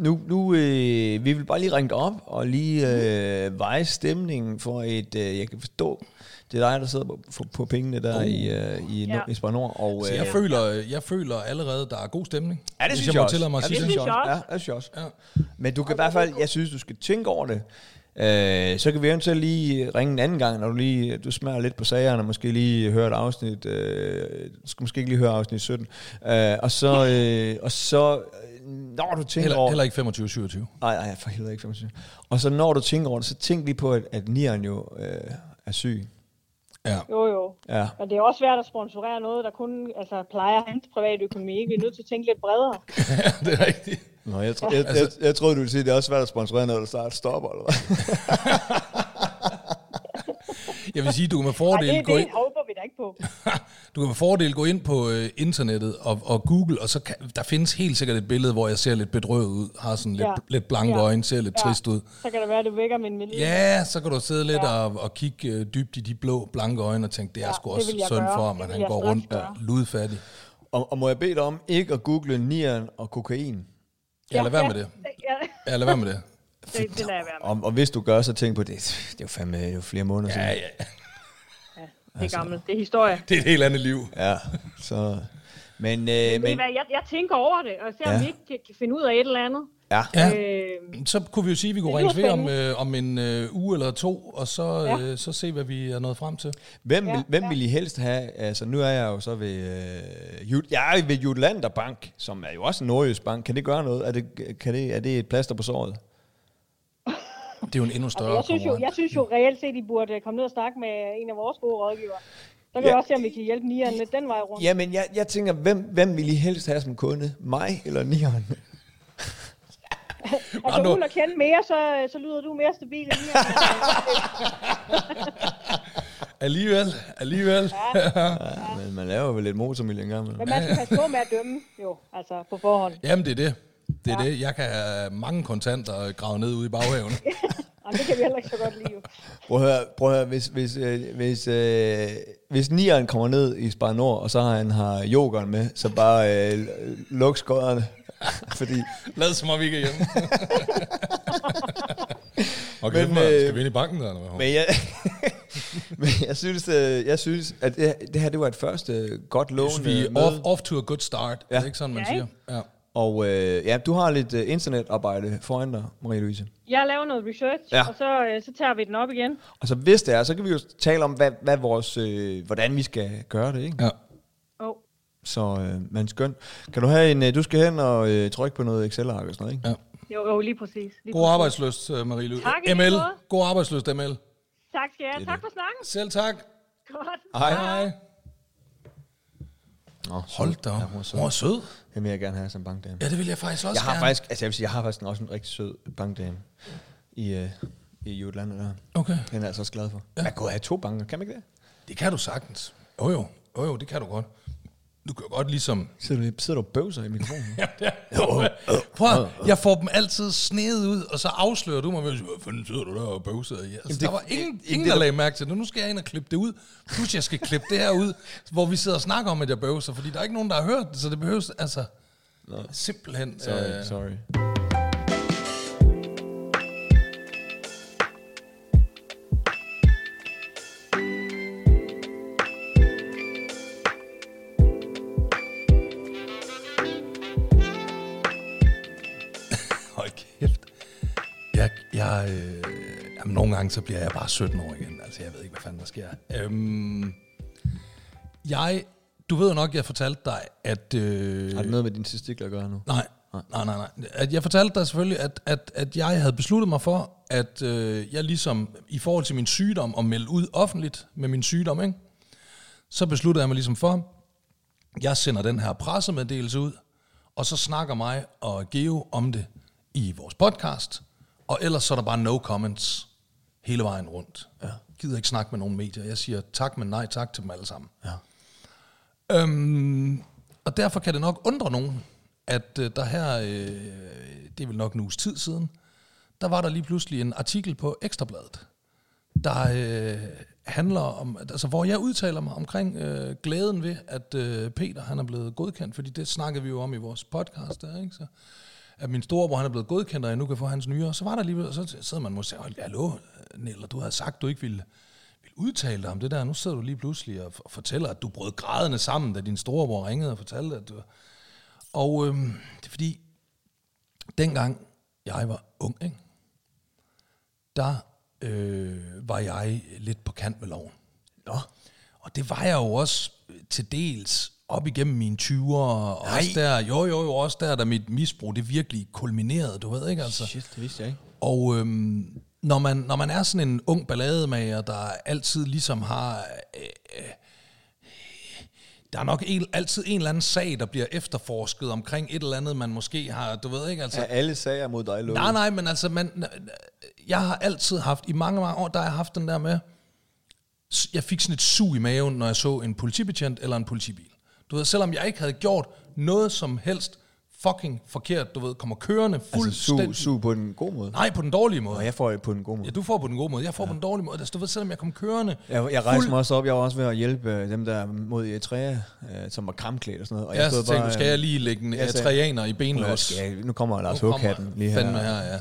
nu, nu øh, vi vil bare lige ringe op og lige øh, veje stemningen for et, øh, jeg kan forstå, det er dig, der sidder på, på, på pengene der uh. i, øh, i, Ja. i Spar Nord. Og, Så jeg, øh, føler, jeg føler allerede, der er god stemning. Ja, det synes jeg også. mig at ja, sige det det. synes jeg også. Ja, det synes jeg også. Ja. Men du kan i hvert fald, jeg synes, du skal tænke over det. Øh, så kan vi eventuelt lige ringe en anden gang, når du lige du smager lidt på sagerne, og måske lige høre et afsnit, øh, du skal måske ikke lige høre afsnit 17. Øh, og så, øh, og så øh, når du tænker Heller, over... heller ikke 25-27. Nej, nej, for helvede ikke 25. Og så når du tænker over det, så tænk lige på, at, at Nieren jo øh, er syg. Ja. jo, jo. Ja. Men det er også svært at sponsorere noget, der kun altså, plejer hans private økonomi. Vi er nødt til at tænke lidt bredere. [laughs] det er rigtigt. Nå, jeg, tro, jeg, jeg, jeg, troede, du ville sige, at det er også svært at sponsorere noget, der starter stopper, eller hvad? [laughs] Jeg vil sige, du kan med Ej, fordel det, gå det ind, [laughs] du kan med fordel gå ind på øh, internettet og, og Google, og så kan, der findes helt sikkert et billede, hvor jeg ser lidt bedrøvet ud, har sådan lidt, Ja. lidt blanke Ja. øjne, ser lidt Ja. trist ud. Så kan det være, at det vækker min middel. Ja, så kan du sidde lidt Ja. og, og kigge øh, dybt i de blå, blanke øjne og tænke, det er Ja, sgu det også synd gøre. for ham, at han går rundt gøre. ludfattig. Og, og må jeg bede dig om ikke at google Nieren og kokain? Ja, lad være med det. Ja, Ja, lad være med det. [laughs] det, det lader jeg være med. Og, og hvis du gør, så tænk på det. Det er jo fandme det er jo flere måneder Ja, siden. ja. Det er gammelt. Det er historie. Det er et helt andet liv. Ja, så... Men, øh, Men, men hvad, jeg, jeg tænker over det, og ser om Ja. vi ikke kan, finde ud af et eller andet. ja, Ja, Øh, så kunne vi jo sige, at vi kunne Det ringes ved om, øh, om en øh, uge eller to, og så, Ja. øh, så se, hvad vi er nået frem til. hvem, Ja, vil, hvem ja. vil I helst have? Altså, nu er jeg jo så ved... Øh, Jul- jeg er ved Jutlander Bank, som er jo også en nordjysk bank. Kan det gøre noget? Er det, kan det, er det et plaster på såret? Det er jo en endnu større Altså, jeg, synes jo, jeg synes jo reelt set, I burde komme ned og snakke med en af vores gode rådgivere. Så kan Ja. vi også se, om vi kan hjælpe nieren lidt den vej rundt. Jamen, jeg, jeg tænker, hvem, hvem vil I helst have som kunde? Mig eller Nieren? [laughs] altså, uden at kende mere, så, så lyder du mere stabil end nieren. [laughs] Alligevel, alligevel. [laughs] Ja, men man laver vel lidt motormiljø engang. Men man skal passe på med at dømme, jo, altså på forhånd. Jamen, det er det. Det er det. Jeg kan have mange kontanter gravet ned ude i baghaven. [laughs] Jamen, det kan vi heller ikke så godt lide. Prøv at høre, prøv at høre hvis, hvis, øh, hvis, øh, hvis Nieren kommer ned i Spar Nord, og så har han har yogeren med, så bare øh, luk skodderne. [laughs] Fordi, Lad som om vi ikke er hjemme. [laughs] okay, Men, men, øh, skal vi ind i banken der? Eller hvad? men jeg, men jeg synes, øh, jeg synes at det, det her det var et første godt Hvis vi er off, off to a good start. Ja. Ja. Er det ikke sådan, man Ja, siger? Ja. Og øh, ja, du har lidt øh, internetarbejde foran dig, Marie-Louise. Jeg laver noget research, Ja. og så, øh, så tager vi den op igen. Og så hvis det er, så kan vi jo tale om, hvad, hvad vores, øh, hvordan vi skal gøre det, ikke? ja. Oh. Så, øh, men skønt. Kan du have en, øh, du skal hen og øh, trykke på noget Excel-ark og sådan noget, ikke? ja. Jo, jo, lige præcis. Lige God præcis. arbejdsløst, øh, Marie Louise. Tak ML. God arbejdsløst, ML. Tak skal jeg. Tak for snakken. Selv tak. Godt. Hej. Hej. Nå, Hold da op. Ja, hun er sød. Hun er sød. Vil jeg gerne have som bankdame. Ja, det vil jeg faktisk også Jeg har gerne. faktisk, altså jeg vil sige, jeg har faktisk også en rigtig sød bankdame i, øh, i Jutland. Der. Okay. Den er jeg altså også glad for. Ja. Man kan have to banker, kan man ikke det? Det kan du sagtens. Jo jo. Jo jo, det kan du godt. Du kan godt ligesom... Sidder du, sidder du og bøvser i mikrofonen? [laughs] Ja, det er. Prøv at, jeg får dem altid snedet ud, og så afslører du mig hvad fanden sidder du der og bøvser i? Altså, det- der var ingen, ingen der er- lagde mærke til det. Nu skal jeg ind og klippe det ud. Plus jeg skal klippe det her ud, hvor vi sidder og snakker om, at jeg bøvser, fordi der er ikke nogen, der har hørt det, så det behøves, altså... Simpelthen. Sorry, øh, sorry. Gange så bliver jeg bare 17 år igen. Altså, jeg ved ikke, hvad fanden der sker. Øhm, jeg, du ved jo nok, jeg fortalte dig, at... Øh, Har det noget med din testikler at gøre nu? Nej, nej, nej, nej. At jeg fortalte dig selvfølgelig, at, at, at jeg havde besluttet mig for, at øh, jeg ligesom, i forhold til min sygdom, at melde ud offentligt med min sygdom, ikke? så besluttede jeg mig ligesom for, jeg sender den her pressemeddelelse ud, og så snakker mig og Geo om det i vores podcast, og ellers så er der bare no comments hele vejen rundt. Ja. Gider ikke snakke med nogen medier. Jeg siger tak, men nej tak til dem alle sammen. Ja. Øhm, og derfor kan det nok undre nogen, at øh, der her, øh, det er vel nok en uges tid siden, der var der lige pludselig en artikel på Ekstrabladet, der øh, handler om, altså hvor jeg udtaler mig omkring øh, glæden ved, at øh, Peter han er blevet godkendt, fordi det snakkede vi jo om i vores podcast der, ikke? Så, at min storebror han er blevet godkendt, og jeg nu kan få hans nyere. Så var der lige, så sidder man måske og siger, hallo, Nella, du havde sagt, du ikke ville, ville udtale dig om det der. Nu sidder du lige pludselig og, og fortæller, at du brød grædende sammen, da din storebror ringede og fortalte, at du... Og øhm, det er fordi, dengang jeg var ung, ikke? der øh, var jeg lidt på kant med loven. Nå. Og det var jeg jo også øh, til dels op igennem mine 20'ere, og også der, jo, jo, jo, også der, da mit misbrug, det virkelig kulminerede, du ved ikke, altså. Shit, det vidste jeg ikke. Og øhm, når, man, når man er sådan en ung ballademager, der altid ligesom har... Øh, øh, der er nok en, altid en eller anden sag, der bliver efterforsket omkring et eller andet, man måske har, du ved ikke, altså... Er alle sager mod dig lukket? Nej, nej, men altså, man, jeg har altid haft, i mange, mange år, der har jeg haft den der med, jeg fik sådan et sug i maven, når jeg så en politibetjent eller en politibil. Du ved, selvom jeg ikke havde gjort noget som helst fucking forkert, du ved, kommer kørende Altså fuldstændig... su, su på den gode måde? Nej, på den dårlige måde. Og jeg får på den gode måde. Ja, du får på den gode måde. Jeg får ja. på den dårlige måde. Altså, du ved, selvom jeg kom kørende... Jeg, jeg rejste mig også op, jeg var også ved at hjælpe øh, dem der mod Eritrea, øh, som var kramklædt og sådan noget. Og Jeg, jeg stod tænkte, nu bare, skal jeg lige lægge en eritreaner i benlås. jeg- Nu kommer Lars Håghatten lige her. Fandme her, ja.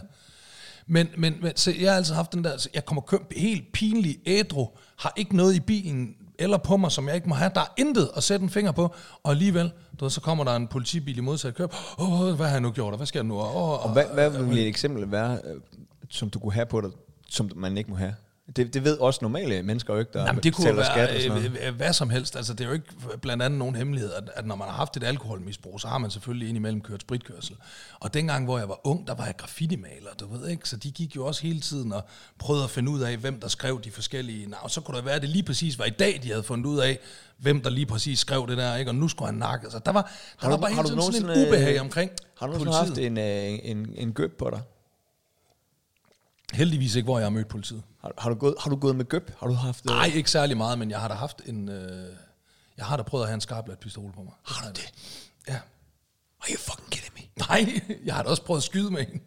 Men, men, men så jeg har altid haft den der, så jeg kommer kør helt pinlig ædru, har ikke noget i bilen eller på mig, som jeg ikke må have. Der er intet at sætte en finger på, og alligevel, du ved, så kommer der en politibil i modsat køb. Åh, hvad har jeg nu gjort, og hvad skal jeg nu? Åh, Og hvad, hvad vil et eksempel være, øh, som du kunne have på dig, som man ikke må have? Det, det ved også normale mennesker jo ikke, der Jamen, det kunne være skat og sådan noget. øh, øh, hvad som helst. Altså, det er jo ikke blandt andet nogen hemmelighed, at, at når man har haft et alkoholmisbrug, så har man selvfølgelig indimellem kørt spritkørsel. Og dengang, hvor jeg var ung, der var jeg graffiti-maler, du ved ikke? Så de gik jo også hele tiden og prøvede at finde ud af, hvem der skrev de forskellige navne. Så kunne det være, at det lige præcis var i dag, de havde fundet ud af, hvem der lige præcis skrev det der, ikke? Og nu skulle han nakke. Så der var, der du- var bare har hele tiden sådan en nogensinde, øh, ubehag omkring Har du nogensinde haft en, øh, en, en gøb på dig? Heldigvis ikke, hvor jeg har mødt politiet. Har, har, du gået, har du gået med gøb? Har du haft... øh, Nej, ikke særlig meget, men jeg har da haft en... Øh, jeg har da prøvet at have en skarplat pistol på mig. Har du det? Ja. Are you fucking kidding me? Nej, jeg har da også prøvet at skyde med en.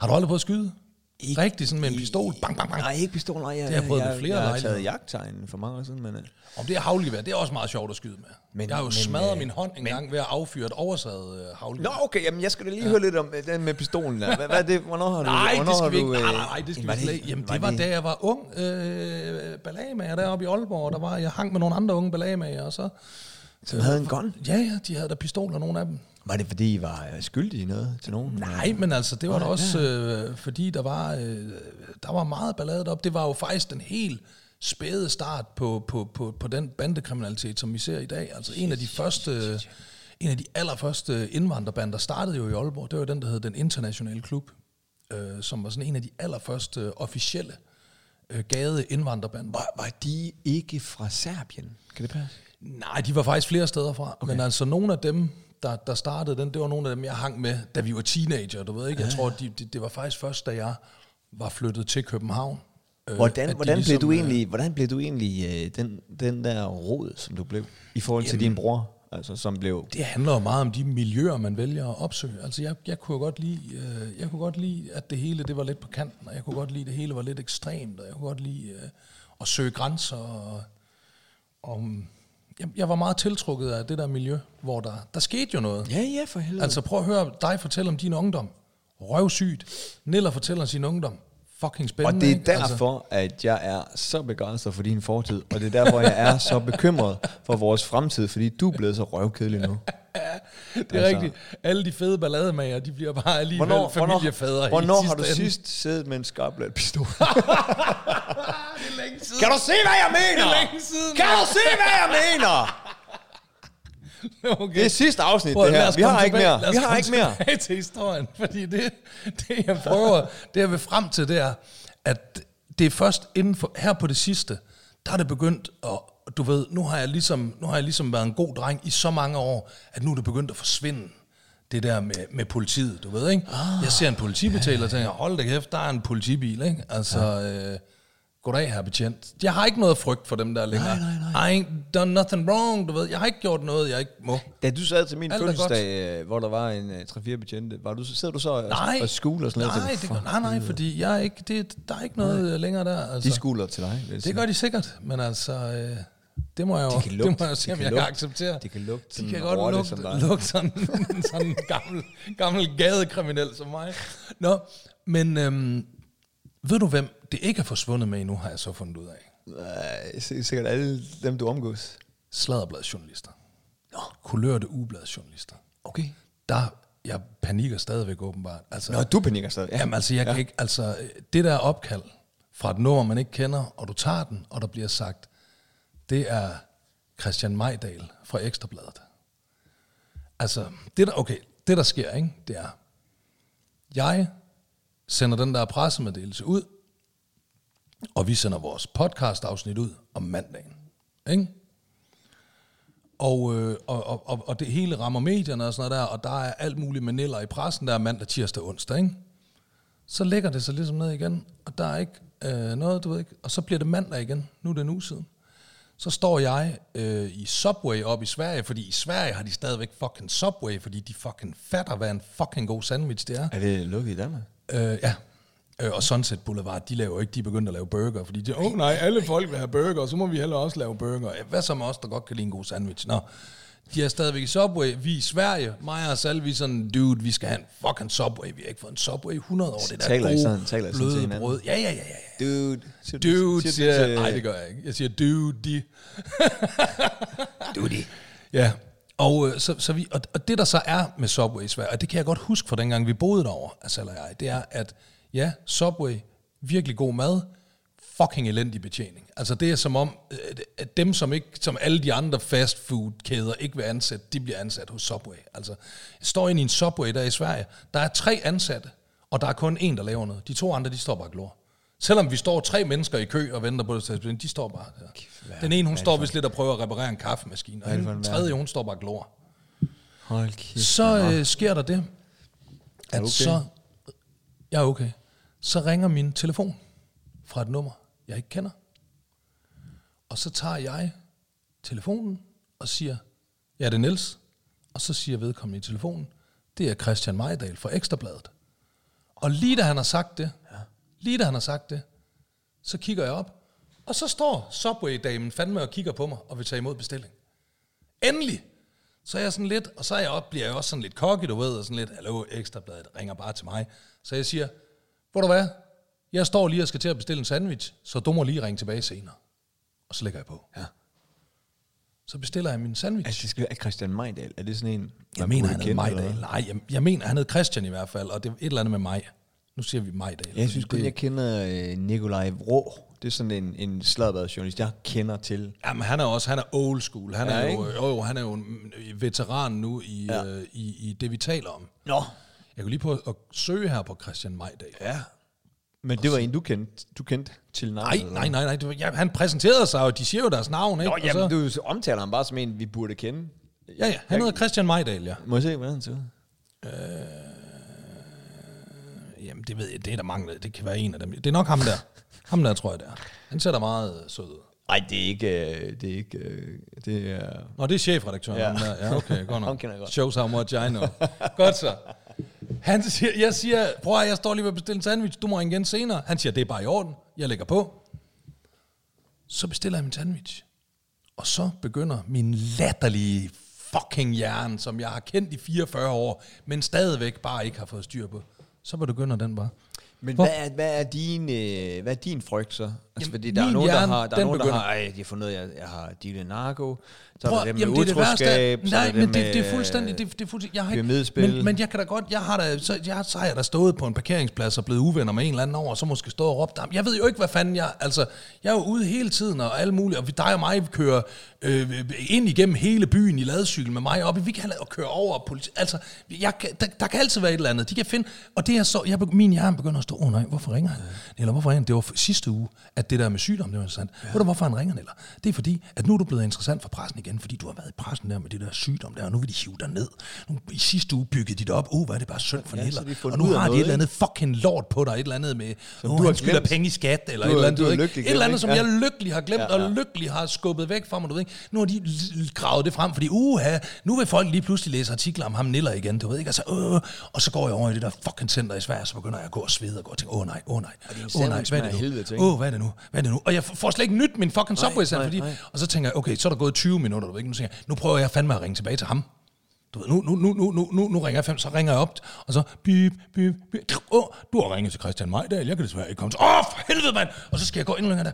Har du aldrig prøvet at skyde? Ikke- Rigtig sådan med en pistol? Bang, bang, bang. Nej, ikke pistol, nej. Jeg, Det har jeg prøvet jeg, flere jeg, har taget jagttegn for mange år siden, men... øh, Om det er havlgevær, det er også meget sjovt at skyde med. Men, Men- jeg har jo men, smadret øh, min hånd en gang ved at affyre et oversaget øh, havlgevær. Nå, okay, jamen jeg skal da lige ja. høre lidt om øh, den med pistolen der. Hvad, hvad er det? Hvornår har du... Nej, hvornår det skal vi ikke. Nej, øh, nej, nej, det skal var vi ikke. Jamen, det var da jeg var ung øh, ballagemager deroppe i Aalborg. Der var, jeg hang med nogle andre unge ballagemager, og så... Som havde en gun? Ja, ja, de havde der pistoler, nogle af dem. Var det fordi, I var øh, skyldige i noget til nogen? Nej, men altså, det var da også, øh, fordi der var, øh, der var meget ballade deroppe. Det var jo faktisk den helt spæde start på, på, på, på den bandekriminalitet, som vi ser i dag. Altså en af de første, en af de allerførste indvandrerbander startede jo i Aalborg. Det var den, der hed Den Internationale Klub, øh, som var sådan en af de allerførste officielle øh, gade indvandrerbander. Var, var de ikke fra Serbien? Kan det passe? Nej, de var faktisk flere steder fra. Okay. Men altså nogle af dem, der, der startede den, det var nogle af dem, jeg hang med, da vi var teenager. Du ved ikke, jeg tror, de, de, det var faktisk først, da jeg var flyttet til København. øh, Hvordan, hvordan, ligesom, blev du øh, egentlig, hvordan blev du egentlig øh, den, den der råd, som du blev, i forhold til din bror, altså som blev... Det handler jo meget om de miljøer, man vælger at opsøge. Altså jeg, jeg kunne godt lide, øh, jeg kunne godt lide, at det hele det var lidt på kanten, og jeg kunne godt lide, at det hele var lidt ekstremt, og jeg kunne godt lide øh, at søge grænser. Og, og, jeg, jeg var meget tiltrukket af det der miljø, hvor der, der skete jo noget. Ja, ja, for helvede. Altså prøv at høre dig fortælle om din ungdom. Røvsygt. Niller fortæller om sin ungdom. Fucking og spændende. det er ikke? Altså, derfor, at jeg er så begejstret for din fortid, og det er derfor, jeg er så bekymret for vores fremtid, fordi du er blevet så røvkedelig nu. [laughs] [laughs] det er altså- rigtigt. Alle de fede ballademager, de bliver bare alligevel Hvornår, familiefædre hvornår, hvornår har du ende. sidst siddet med en skarplat pistol? [laughs] Det er længe siden. kan du se, hvad jeg mener? Det er længe siden. Kan du se, hvad jeg mener? [laughs] okay. Det er sidste afsnit, Prøv, det her. Vi har ikke mere. Vi har ikke mere. til historien, fordi det, det jeg prøver, det jeg vil frem til, det er, at det er først inden for, her på det sidste, der er det begyndt at, du ved, nu har jeg ligesom, nu har jeg ligesom været en god dreng i så mange år, at nu er det begyndt at forsvinde det der med, med politiet, du ved, ikke? Ah, jeg ser en politibetaler og tænker, hold da kæft, der er en politibil, ikke? Altså, ja. øh, goddag, her betjent. Jeg har ikke noget frygt for dem der længere. Nej, nej, I ain't done nothing wrong, du ved. Jeg har ikke gjort noget, jeg ikke må. Da du sad til min Alt fødselsdag, øh, hvor der var en uh, 3-4 betjente, var du, sidder du så og, Nej. og skuler sådan noget? Nej, det nej, nej, fordi jeg er ikke, det, der er ikke noget nej. længere der. Altså. De skuler til dig, det gør de sikkert, men altså, øh, det må jeg jo, De kan lugte- [laughs] det må jeg se, de om kan jeg lugte- kan acceptere. de kan lugte de sådan kan en godt lugte, som dig. [laughs] lugte sådan, sådan en gammel, gammel gadekriminel som mig. Nå, men øhm, ved du hvem det ikke er forsvundet med endnu, har jeg så fundet ud af. Nej, si- sikkert alle dem, du omgås. Sladderbladsjournalister. Nå. Kulørte ugebladsjournalister. Okay. Der, jeg panikker stadigvæk åbenbart. Altså, Nå, du panikker stadig. Ja. Jamen altså, jeg ja. kan ikke, altså, det der opkald fra et nummer, man ikke kender, og du tager den, og der bliver sagt, det er Christian Majdal fra Ekstrabladet. Altså, det der, okay, det der sker, ikke, det er, jeg sender den der pressemeddelelse ud, og vi sender vores podcast-afsnit ud om mandagen. Ikke? Og, øh, og, og, og, det hele rammer medierne og sådan noget der, og der er alt muligt maniller i pressen, der er mandag, tirsdag, onsdag, ikke? Så lægger det sig ligesom ned igen, og der er ikke øh, noget, du ved ikke, og så bliver det mandag igen, nu er det en uge siden. Så står jeg øh, i Subway op i Sverige, fordi i Sverige har de stadigvæk fucking Subway, fordi de fucking fatter, hvad en fucking god sandwich det er. Er det lukket i Danmark? Øh, ja. Øh, og Sunset Boulevard, de laver ikke, de er begyndt at lave burger, fordi de, åh oh, nej, alle folk vil have burger, så må vi heller også lave burger. Hvad så med os, der godt kan lide en god sandwich? Nå, de er stadigvæk i Subway, vi i Sverige, mig og Sal, vi er sådan, dude, vi skal have en fucking Subway, vi har ikke fået en Subway i 100 år, det der Taler gode, sådan- taler I sådan til bløde brød. Ja, ja, ja, ja. Dude. Siger du- Dude, siger siger, nej, det gør jeg ikke. Jeg siger dude, de. Dude. Ja, og, øh, så, så vi, og, og det der så er med Subway i Sverige, og det kan jeg godt huske fra dengang vi boede derovre, Asal og jeg, det er, at ja, Subway, virkelig god mad, fucking elendig betjening. Altså det er som om, øh, at dem som ikke, som alle de andre fast food kæder ikke vil ansætte, de bliver ansat hos Subway. Altså, jeg står ind i en Subway der i Sverige, der er tre ansatte, og der er kun en, der laver noget. De to andre, de står bare og glor. Selvom vi står tre mennesker i kø og venter på det, de står bare der. Den ene, hun står vist lidt og prøver at reparere en kaffemaskine, og den en tredje, hun står bare og glor. Hold kæft. Så øh, sker der det, at okay? så... Er okay. Så ringer min telefon fra et nummer, jeg ikke kender. Og så tager jeg telefonen og siger, ja, det er Niels. Og så siger vedkommende i telefonen, det er Christian Majdal fra Ekstrabladet. Og lige da han har sagt det, lige da han har sagt det, så kigger jeg op, og så står Subway-damen fandme og kigger på mig og vil tage imod bestilling. Endelig! Så er jeg sådan lidt, og så er jeg op, bliver jeg også sådan lidt cocky, du ved, og sådan lidt, hallo, Ekstrabladet ringer bare til mig. Så jeg siger, hvor du hvad, jeg står lige og skal til at bestille en sandwich, så du må lige ringe tilbage senere. Og så lægger jeg på. Ja. Så bestiller jeg min sandwich. Altså, det skal være Christian Majdal. Er det sådan en... Jeg mener, han hed Majdal. Nej, jeg, jeg mener, han hed Christian i hvert fald, og det er et eller andet med mig. Nu siger vi Majdal. Jeg synes kun, det, jeg kender øh, Nikolaj Vrå. Det er sådan en, en sladderbadet jeg kender til. Jamen, han er også, han er old school. Han Ja, er, jo, jo, jo, han er jo en veteran nu i, ja. øh, i, i det, vi taler om. Nå. Jeg kunne lige på at søge her på Christian Majdal. Ja. Men det var en, du kendte, du kendte til navnet? Nej, nej, nej, nej. Det var, ja, han præsenterede sig, og de siger jo deres navn, ikke? Nå, Og jamen, så, du omtaler ham bare som en, vi burde kende. ja, ja, han hedder Christian Majdal, ja. Må jeg se, hvordan han ser ud? Jamen, det ved jeg, det er der mange, det kan være en af dem. Det er nok ham der. [laughs] Ham der, tror jeg, det er. Han ser da meget øh, sød ud. Nej, det er ikke... øh, Det er ikke... øh, Det er... Nå, det er chefredaktøren. Ja. Ja, ham der. ja okay, godt nok. [laughs] Ham kender jeg godt. Shows how much I know. godt så. Han siger, jeg siger, prøv at jeg står lige ved at bestille en sandwich, du må ringe igen senere. Han siger, det er bare i orden, jeg lægger på. Så bestiller jeg min sandwich. Og så begynder min latterlige fucking hjerne, som jeg har kendt i 44 år, men stadigvæk bare ikke har fået styr på. Så begynder den bare. Men Hvor- hvad er, hvad, er din, øh, hvad er din frygt så? Altså, Jamen, fordi der er nogen, der hjerne, har, der er nogen, der begynder- har, ej, de har fundet, jeg, jeg har dealet narko, så er Prøv, der dem jamen, med det er det værste. utroskab, er Nej, der men det, det er fuldstændig, det, det er fuldstændig, jeg har ikke, men, men jeg kan da godt, jeg har da, så, jeg, så har jeg da stået på en parkeringsplads og blevet uvenner med en eller anden over, og så måske stået og ham. Jeg ved jo ikke, hvad fanden jeg, altså, jeg er jo ude hele tiden og alle mulige, og vi- dig og mig vi kører øh, ind igennem hele byen i ladcykel med mig op, vi kan og køre over politi, altså, jeg, der, der, kan altid være et eller andet, de kan finde, og det er så, jeg, min hjerne begynder at stå, åh oh, nej, hvorfor ringer han? Eller hvorfor ringer han? Det var sidste uge, at det der med sygdom, det var interessant. Ja. Ved du, hvorfor han ringer, eller? Det er fordi, at nu er du blevet interessant for pressen igen, fordi du har været i pressen der med det der sygdom der, og nu vil de hive dig ned. Nu, I sidste uge byggede de det op, uh, hvad er det bare synd for Ja, ja, Niller. Og nu har de noget, et eller andet fucking lort på dig, et eller andet med, Som uh, du har han skylder penge i skat, eller Du et eller andet, du du ikke? lykkelig et eller andet, som ikke? jeg lykkelig har glemt, Ja, ja. og lykkelig har skubbet væk fra mig, du ved ikke? Nu har de gravet det frem, fordi uha, nu vil folk lige pludselig læse artikler om ham Niller igen, du ved ikke? Altså, øh, og så går jeg over i det der fucking center i Sverige, så begynder jeg at gå og svede og gå og tænke, åh oh, nej, åh oh, nej, åh oh, nej, hvad er det nu? Åh, oh, hvad er det nu? Hvad er det nu? Og jeg får slet ikke nyt min fucking subway nej, fordi, nej. og så tænker jeg, okay, så er der gået 20 minutter, du ved ikke? Nu tænker jeg, nu prøver jeg fandme at ringe tilbage til ham. Du ved, nu, nu, nu, nu, nu, nu, nu ringer jeg fem, så ringer jeg op, og så bip, bip, bip. Åh, oh, du har ringet til Christian Majdal, jeg kan desværre ikke komme til. Åh, oh, for helvede, mand! Og så skal jeg gå endnu længere der.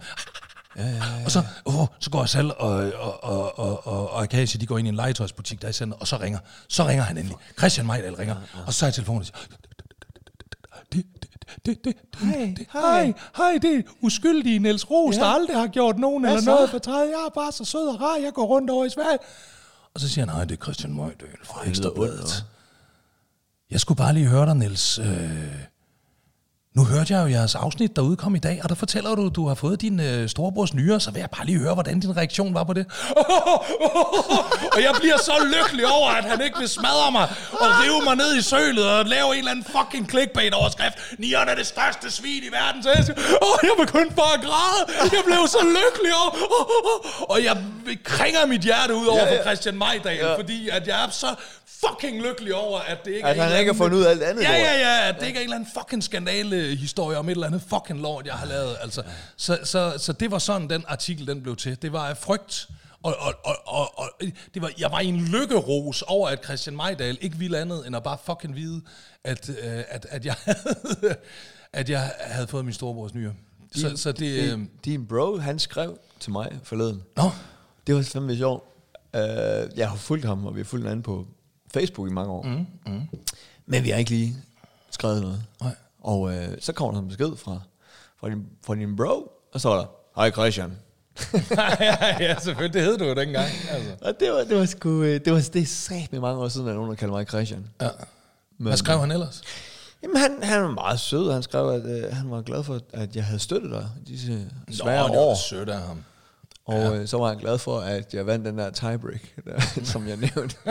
Ja, ja, ja. Og så, oh, så går jeg selv, og, og, og, og, og, og Akasia, de går ind i en legetøjsbutik, der er i center, og så ringer, så ringer han endelig. Christian Majdal ringer, og så jeg telefonen og siger, det, det, det, Hej, det, hej. hej, det er uskyldige Niels Ros, Ja. der aldrig har gjort nogen Hvad eller så? noget for træet. Jeg er bare så sød og rar, jeg går rundt over i Sverige. Og så siger han, nej, det er Christian Møjdal fra Ekstrabladet. Jeg skulle bare lige høre dig, Niels. Øh, nu hørte jeg jo jeres afsnit, der udkom i dag, og der fortæller du, at du har fået din øh, storebrors nyere, så vil jeg bare lige høre, hvordan din reaktion var på det. [laughs] og jeg bliver så lykkelig over, at han ikke vil smadre mig og rive mig ned i sølet og lave en eller anden fucking clickbait-overskrift. Nieren er det største svin i verden. Så jeg siger, åh, jeg begyndte bare at græde. Jeg blev så lykkelig over. [laughs] og jeg kringer mit hjerte ud over Ja, ja. for Christian Majdal, Ja. fordi at jeg er så fucking lykkelig over, at det ikke At er han en eller ikke har fundet ud af alt andet Ja, ja, ja, at det ikke er en eller anden fucking skandale-historie om et eller andet fucking lort, jeg har lavet. Altså. Så, så, så det var sådan, den artikel den blev til. Det var af frygt. Og, og, og, og, og det var, jeg var i en lykkeros over, at Christian Majdal ikke ville andet, end at bare fucking vide, at, øh, at, at, jeg, havde, [laughs] at jeg havde fået min storebrors nyere. Så, så det... Øh, Din, din bro, han skrev til mig forleden. Nå, Det var fandme sjovt. Uh, jeg har fulgt ham, og vi har fulgt hinanden på Facebook i mange år. Mm, mm. Men vi har ikke lige skrevet noget. Nej. Og uh, så kommer der en besked fra, fra, din, fra din bro, Og så var der, hej Christian. [laughs] ja, ja, selvfølgelig. Det hed du jo dengang. Altså. Og det var, det var sgu, øh, det var det er sat med mange år siden, at nogen der kaldte mig Christian. Ja. Hvad skrev han ellers? Jamen, han, han var meget sød. Han skrev, at øh, han var glad for, at jeg havde støttet dig disse svære Nå, det var år. sødt af ham. Og ja. øh, så var han glad for, at jeg vandt den der tiebreak, [laughs] der, som jeg nævnte. [laughs]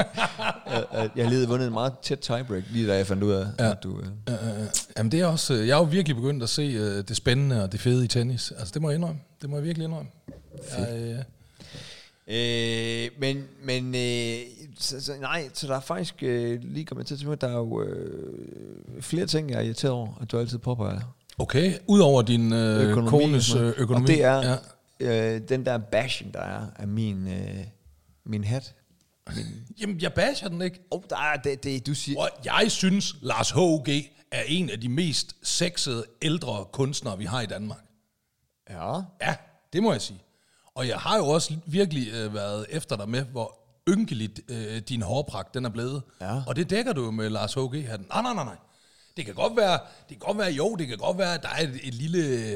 at, at jeg lige vundet en meget tæt tiebreak, lige da jeg fandt ud af, ja. at du... Øh, Øh, jamen det er også, øh, jeg er jo virkelig begyndt at se øh, det spændende og det fede i tennis. Altså det må jeg indrømme. Det må jeg virkelig indrømme. Jeg, øh, Øh, men men øh, så, så, nej, så der er faktisk øh, lige kommet til at der er jo øh, flere ting, jeg er irriteret over, at du altid påpeger. okay, udover din øh, Økonomi, kones øh, økonomi. Og det er Ja. Øh, den der bashing, der er af min, øh, min hat. Min, Jamen jeg basher den ikke. oh, der er det, det, du siger... Og jeg synes, Lars H.G. er en af de mest sexede ældre kunstnere, vi har i Danmark. Ja. Ja, det må jeg sige. Og jeg har jo også virkelig øh, været efter dig med, hvor ynkeligt øh, din hårpragt den er blevet. Ja. Og det dækker du jo med Lars H.G. hatten. Nej, nej, nej, nej. Det kan godt være, det kan godt være, jo, det kan godt være, at der er et, et lille,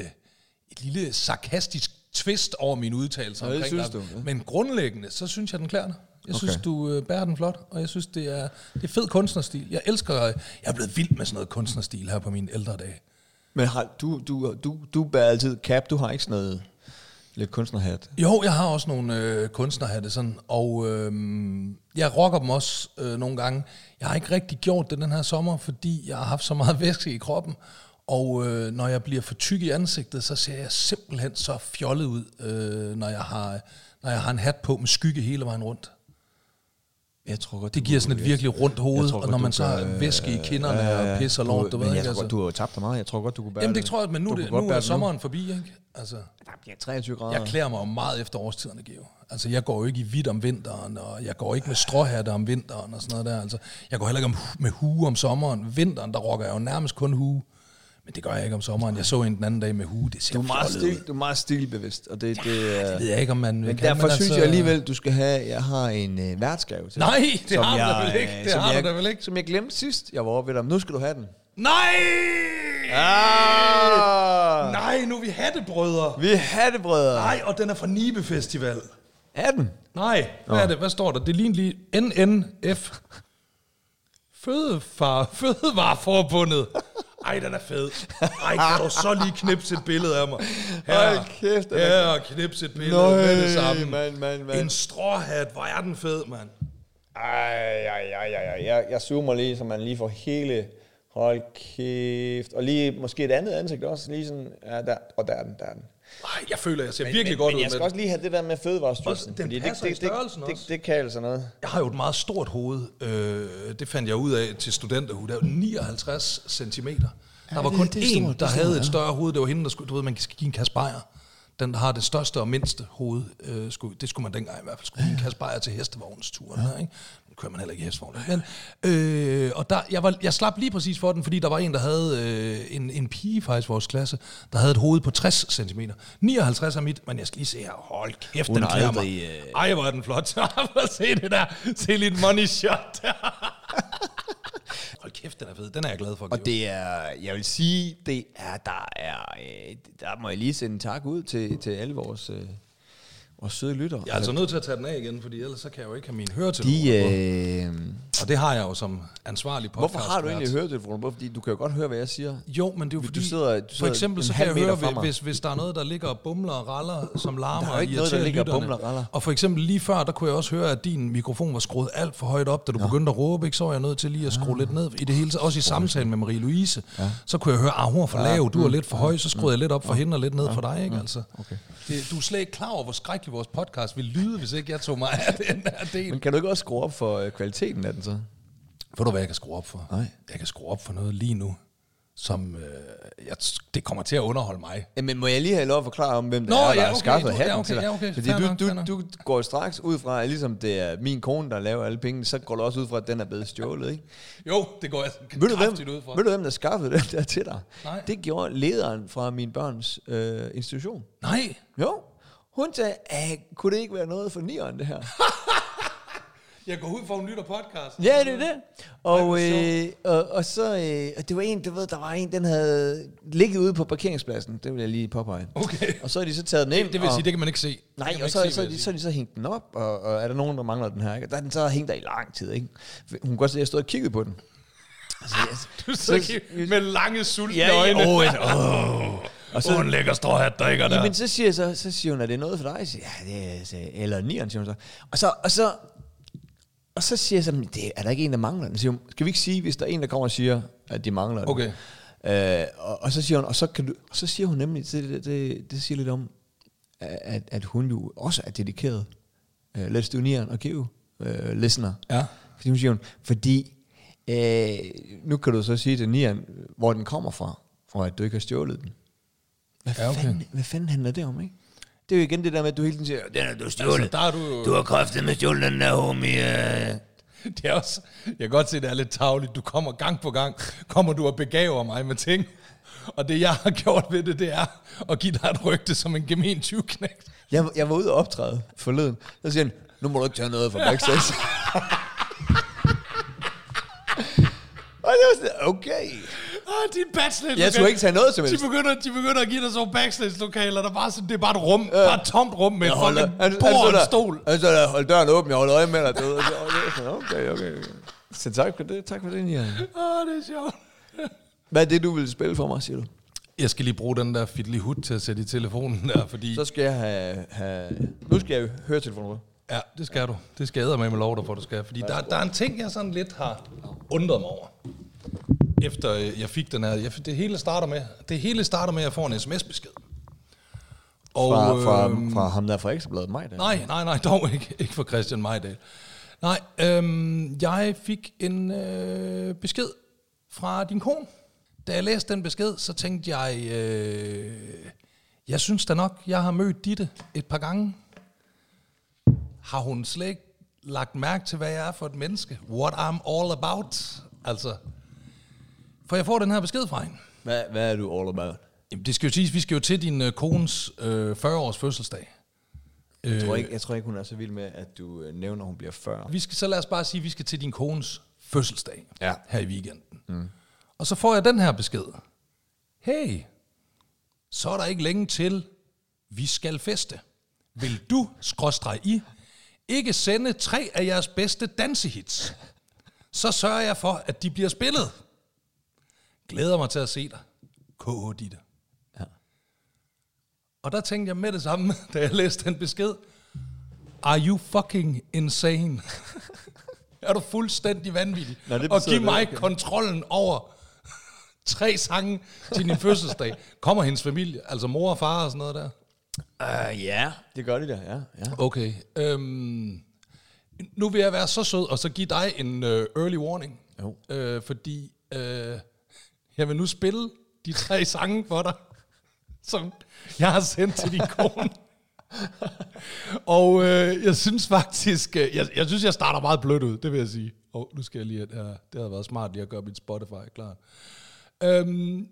et lille sarkastisk twist over mine udtalelser det omkring synes dig. du, ja. Men grundlæggende, så synes jeg, den klæder dig. Jeg Okay. synes, du øh, bærer den flot, og jeg synes, det er, det er fed kunstnerstil. Jeg elsker, jeg er blevet vild med sådan noget kunstnerstil her på mine ældre dage. Men har, du, du, du, du bærer altid cap, du har ikke sådan noget lidt kunstnerhat. Jo, jeg har også nogle øh, kunstnerhatte sådan, og øh, jeg rocker dem også øh, nogle gange. Jeg har ikke rigtig gjort det den her sommer, fordi jeg har haft så meget væske i kroppen, og øh, når jeg bliver for tyk i ansigtet, så ser jeg simpelthen så fjollet ud, øh, når, jeg har, når jeg har en hat på med skygge hele vejen rundt. Jeg tror godt, Det giver sådan et virkelig rundt hoved, tror og når man så har øh, væske i kinderne ja, ja, ja. og pisser lort, du ved ikke. jeg tror Altså. godt, du har tabt dig meget. Jeg tror godt, du kunne bære Jamen det tror jeg, men nu, er det, nu er det sommeren forbi, ikke? Altså. Ja, 23 grader. Jeg klæder mig jo meget efter årstiderne, Geo. Altså, jeg går jo ikke i hvidt om vinteren, og jeg går ikke med stråhatte om vinteren og sådan noget der. Altså, jeg går heller ikke om, med hue om sommeren. Vinteren, der rocker jeg jo nærmest kun hue. Men det gør jeg ikke om sommeren. Jeg så en den anden dag med hue. Det ser Du er meget, stil, du er meget stilbevidst, og det, det, er... Det ved jeg ikke, om man Men kan. derfor synes altså, jeg alligevel, du skal have, jeg har en øh, værtsgave til Nej, det som har du jeg, da vel ikke. øh, Det som har jeg, du vel ikke. Som jeg glemte sidst, jeg var oppe ved dig. Nu skal du have den. Nej! Ah! Nej, nu er vi hattebrødre. Vi er hattebrødre. Nej, og den er fra Nibe Festival. Er den? Nej, hvad er det? Hvad står der? Det ligner lige NNF. Fødefar, Fødevareforbundet. Ej, den er fed. Ej, kan du så lige knipse et billede af mig? Hold kæft, den er- Her, knipse et billede med det samme. mand, mand, mand. En stråhat, hvor er den fed, mand. Ej, ej, ej, ej, ej. Jeg, jeg zoomer lige, så man lige får hele... Hold kæft. Og lige måske et andet ansigt også. Lige sådan, ja, der, og der er den, der er den. Ej, jeg føler, jeg ser Men- virkelig men, godt men ud jeg skal også lige have det der med fødevarestyrelsen. den fordi passer i det, det, størrelsen det, også. det, det kan altså noget. Jeg har jo et meget stort hoved. Øh, det fandt jeg ud af til studenterhue. Der er jo 59 cm. Der var det- kun det én, stort, det der er havde stort, et ja. større hoved. Det var hende, der skulle, du ved, man skal give en kasse bajer. Den, der har det største og mindste hoved, øh, skulle, det skulle man dengang i hvert fald. Skulle give en kasse bajer til hestevognsturen. Ja. Ikke? Kører man heller ikke i hestevogn. Men, øh, og der, jeg, var, jeg slap lige præcis for den, fordi der var en, der havde øh, en, en pige faktisk i vores klasse, der havde et hoved på 60 cm. 59 er mit, men jeg skal lige se her. Hold kæft, Hun den klæder mig. øh, Ej, hvor er den flot. [laughs] Se det der. Se lidt money shot der. [laughs] Hold kæft, den er fed. Den er jeg glad for. Og det er, jeg vil sige, det er, der er, øh, der må jeg lige sende en tak ud til, til alle vores, vores søde lyttere. Jeg er altså nødt til at tage den af igen, fordi ellers så kan jeg jo ikke have mine høretelefoner de, øh, Og det har jeg jo som ansvarlig podcast. hvorfor har du egentlig høretelefoner på? Fordi du kan jo godt høre, hvad jeg siger. Jo, men det er jo Du fordi, sidder- du for sidder eksempel en så kan jeg høre, mig. hvis, hvis der er noget, der ligger og bumler og raller, som larmer er og noget, der irriterer ligger og lytterne. bumler og raller. Og for eksempel lige før, der kunne jeg også høre, at din mikrofon var skruet alt for højt op, da du begyndte at råbe, ikke? så var jeg nødt til lige at skrue Ah. lidt ned. I det hele taget, også i samtalen med Marie-Louise, ja. så kunne jeg høre, at hun er for lav, du er lidt for høj, så skruede jeg lidt op for hende og lidt ned for dig. Ikke? Altså, Okay. det, du er slet ikke klar over, hvor skrækkelig vores podcast ville lyde, hvis ikke jeg tog mig af den her del. Men kan du ikke også skrue op for øh, kvaliteten af den så? Ved du, hvad jeg kan skrue op for? Nej. Jeg kan skrue op for noget lige nu, som øh, jeg, det kommer til at underholde mig. Jamen, må jeg lige have lov at forklare om, hvem det Nå, er, der ja, har okay, skaffet du- hatten ja, okay, til dig? ja, okay. Fordi du, nok, du, du går straks ud fra, at ligesom det er min kone, der laver alle pengene, så går du også ud fra, at den er blevet stjålet, ikke? Jo, det går jeg Ved du, hvem, ud fra. ved du, hvem der skaffede den der til dig? Nej. Det gjorde lederen fra min børns øh, institution. Nej, Jo. Hun sagde, "Ah, kunne det ikke være noget for nieren, det her? [laughs] Jeg går ud for en lytter podcast. Ja, det er det. Og, hvor øh, og, og så, øh, og det var en, du ved, der var en, den havde ligget ude på parkeringspladsen. Det vil jeg lige påpege. Okay. Og så er de så taget den ind. Det, det vil og, sige, det kan man ikke se. Nej, og så, se, så, vil så, så, de så hængt den op, og, og er der nogen, der mangler den her? Ikke? Der er den så hængt der i lang tid, ikke? Hun kunne godt se, at jeg stod og kiggede på den. [laughs] Altså, jeg, Du så med lange sultne ja, øjne. åh, åh. [laughs] Og så en lækker stråhat, der ikke er der. Jamen, så siger, så, så siger hun, er det noget for dig? Jeg siger, ja, det er, så, eller nieren, siger hun så. Og så, og så, og så siger jeg så, "Men det er der ikke en, der mangler den? Siger hun, skal vi ikke sige, hvis der er en, der kommer og siger, at de mangler den? Okay. Øh, og, og, så siger hun, og så, kan du, og så siger hun nemlig, det, det, det, det siger lidt om, at, at hun jo også er dedikeret. Uh, let's do nieren og give uh, listener. Ja. Fordi hun siger hun, fordi øh, nu kan du så sige til nieren, hvor den kommer fra, og at du ikke har stjålet den. Hvad, Ja, okay. fanden, hvad fanden handler det om, ikke? Det er jo igen det der med, at du hele tiden siger, den er du stjålet. Altså, der er du. Du har kraftet med stjålet den der, homie. øh." [laughs] Det er også, jeg kan godt se, det er lidt tavligt. Du kommer gang på gang, kommer du og begaver mig med ting. Og det, jeg har [laughs] gjort ved det, det er at give dig et rygte som en gemen 20-knægt. Jeg, jeg var ude og optræde forleden. Så siger han, nu må du ikke tage noget fra [laughs] backstage. Og jeg var sådan, okay. Ah, din backstage Jeg skulle ikke tage noget som helst. De begynder, de begynder at give dig sådan backstage-lokaler, der bare sådan, det er bare et rum, øh, bare et tomt rum med han, han, bord og en stol. Han stod der, hold døren åben, jeg holder øje med dig. Så- jeg sådan, Okay, okay, okay. Så tak for det, tak for det, Nian. Åh, oh, det er sjovt. Hvad er det, du vil spille for mig, siger du? Jeg skal lige bruge den der fiddly hut til at sætte i telefonen der, fordi... Så skal jeg have, have nu skal jeg høre telefonen. Ja, det skal du. Det skal jeg med med lov dig for, du skal. Fordi der, der er en ting, jeg sådan lidt har undret mig over. Efter øh, jeg fik den her... Jeg, det hele starter med, det hele starter med, at jeg får en sms-besked. Og, Fra, fra, øhm, fra ham der fra Ekstrabladet mig der. Nej, nej, nej, dog ikke. [laughs] Ikke for Christian Majdal. Nej, øhm, jeg fik en øh, besked fra din kone. Da jeg læste den besked, så tænkte jeg, øh, jeg synes da nok, jeg har mødt Ditte et par gange. Har hun slet ikke lagt mærke til, hvad jeg er for et menneske? What I'm all about? Altså, for jeg får den her besked fra hende. Hvad, hvad er du all about? Jamen, det skal jo siges, vi skal jo til din øh, kones øh, 40-års fødselsdag. Jeg tror, ikke, jeg tror ikke, hun er så vild med, at du øh, nævner, at hun bliver 40. Vi skal så lad os bare sige, at vi skal til din kones fødselsdag Ja. her i weekenden. Mm. Og så får jeg den her besked. Hey, så er der ikke længe til, vi skal feste. Vil du, skråstreg i, ikke sende tre af jeres bedste dansehits? Så sørger jeg for, at de bliver spillet. Glæder mig til at se dig. K.H. Ditte. Ja. Og der tænkte jeg med det samme, [laughs] da jeg læste den besked. Are you fucking insane? [laughs] er du fuldstændig vanvittig? Nå, og giv mig det, okay. kontrollen over [laughs] tre sange til din fødselsdag. Kommer hendes familie, altså mor og far og sådan noget der? Uh, ja, det gør de da, ja. ja. Okay. Øhm, nu vil jeg være så sød, og så give dig en øh, early warning. Jo. Øh, fordi øh, jeg vil nu spille de tre sange for dig, som jeg har sendt til din kone. [laughs] og øh, jeg synes faktisk, øh, jeg, jeg synes, jeg starter meget blødt ud, det vil jeg sige. Og oh, nu skal jeg lige, det, her, det har været smart lige at gøre mit Spotify klar. Øhm,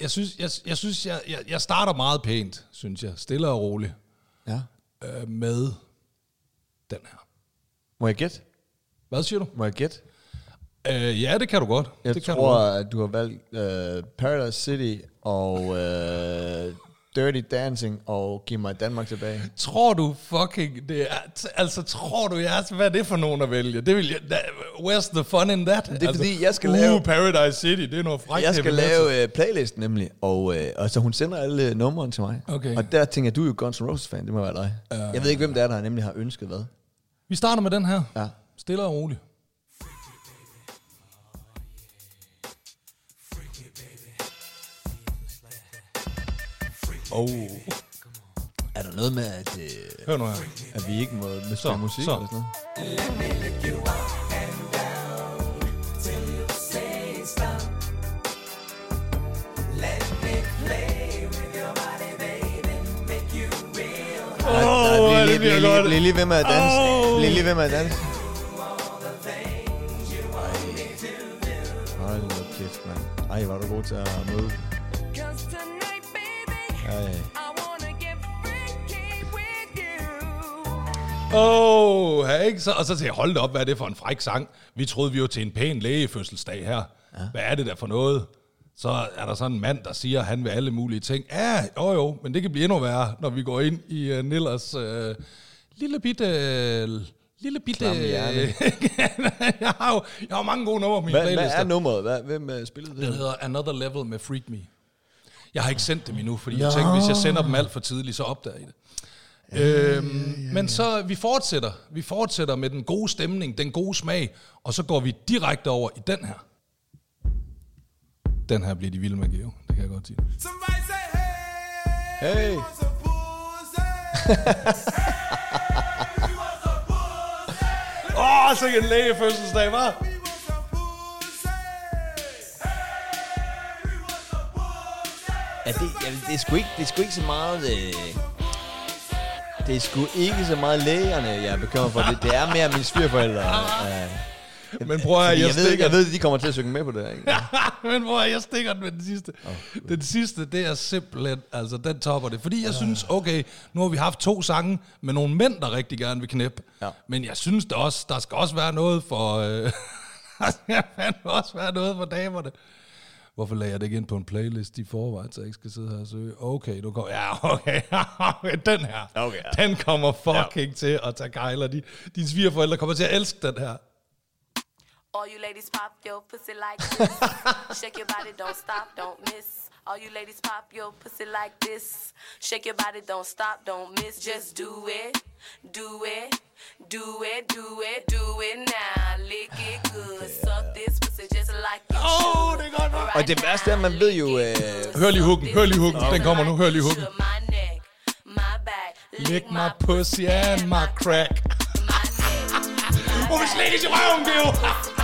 jeg synes, jeg, jeg, synes jeg, jeg, jeg starter meget pænt, synes jeg. Stille og roligt ja. øh, med den her. Må jeg gætte? Hvad siger du? Må jeg gætte? Øh, ja, det kan du godt. Jeg det kan tror, du godt. at du har valgt uh, Paradise City og uh, Dirty Dancing og Giv mig Danmark tilbage. Tror du fucking det er... Altså, tror du, jeg hvad er det for nogen at vælge? Det vil jeg... da- Where's the fun in that? Det er altså, fordi, jeg skal uh, lave- Paradise City, det er noget frækt. Jeg skal lave uh, playlist nemlig, og, uh, og så hun sender alle numrene til mig. Okay. Og der tænker jeg, du er jo Guns N' Roses fan, det må være dig. Uh, jeg ved ikke, hvem det er, der nemlig har ønsket hvad. Vi starter med den her. Ja. Stille og roligt. Oh. Er der noget med, at, uh, Hør nu her. at vi ikke må med Så, musik så. eller sådan noget? Åh, det lige, bliver bliv, lige, godt. bliv lige ved med at danse. Åh. Bliv lige ved med at danse. Ej. Hold nu kæft, mand. Ej, var du god til at møde. Ej. Åh, oh, ikke? Så, og så til jeg, hold da op, hvad er det for en fræk sang? Vi troede, vi var til en pæn lægefødselsdag her. Ja. Hvad er det der for noget? Så er der sådan en mand, der siger, at han vil alle mulige ting. Ja, jo jo, men det kan blive endnu værre, når vi går ind i uh, Nillers uh, lille bitte... Uh, lille bitte... [laughs] Jeg, har jo jeg har mange gode numre på min Hvad, hvad playliste. er nummeret? Hvad, hvem uh, spillede Den det? hedder Another Level med Freak Me. Jeg har ikke sendt dem endnu, fordi jeg tænkte, hvis jeg sender dem alt for tidligt, så opdager I det. Øhm, men så vi fortsætter. Vi fortsætter med den gode stemning, den gode smag, og så går vi direkte over i den her. Den her bliver de vilde med Geo. Det kan jeg godt sige. Hey. [laughs] Åh, oh, så en lægefødselsdag, var. Ja, det, ja, det, er sgu ikke, det er sgu ikke så meget... Øh, det er sgu ikke så meget lægerne, jeg er bekymret for. Det, det er mere mine svigerforældre. Øh, [laughs] Men prøv at jeg, jeg, ved, stikker, jeg ved, de kommer til at synge med på det her. Ikke? [laughs] Men hvor jeg stikker den med den sidste. Oh, den sidste, det er simpelthen, altså den topper det. Fordi jeg synes, okay, nu har vi haft to sange med nogle mænd, der rigtig gerne vil knæppe. Ja. Men jeg synes der også, der skal også være noget for, øh, [laughs] der skal også være noget for damerne. Hvorfor lagde jeg det ikke ind på en playlist i forvejen, så jeg ikke skal sidde her og søge? Okay, du kommer, ja, okay, okay, [laughs] den her, Okay, ja. den kommer fucking ja. til at tage kejler. De, dine svigerforældre kommer til at elske den her. All you ladies pop your pussy like [laughs] this. Shake your body, don't stop, don't miss. All you ladies pop your pussy like this. Shake your body, don't stop, don't miss. Just do it, do it, do it, do it, do it now. Lick it good, suck this pussy just like you Åh, should. det er godt nok. Og det værste er, man ved jo... Øh, Hør lige hooken, hør lige hooken. Den kommer nu, hør lige hooken. My neck, my back, Lick my pussy and my crack. Hun vil slikkes i røven, Geo. [laughs]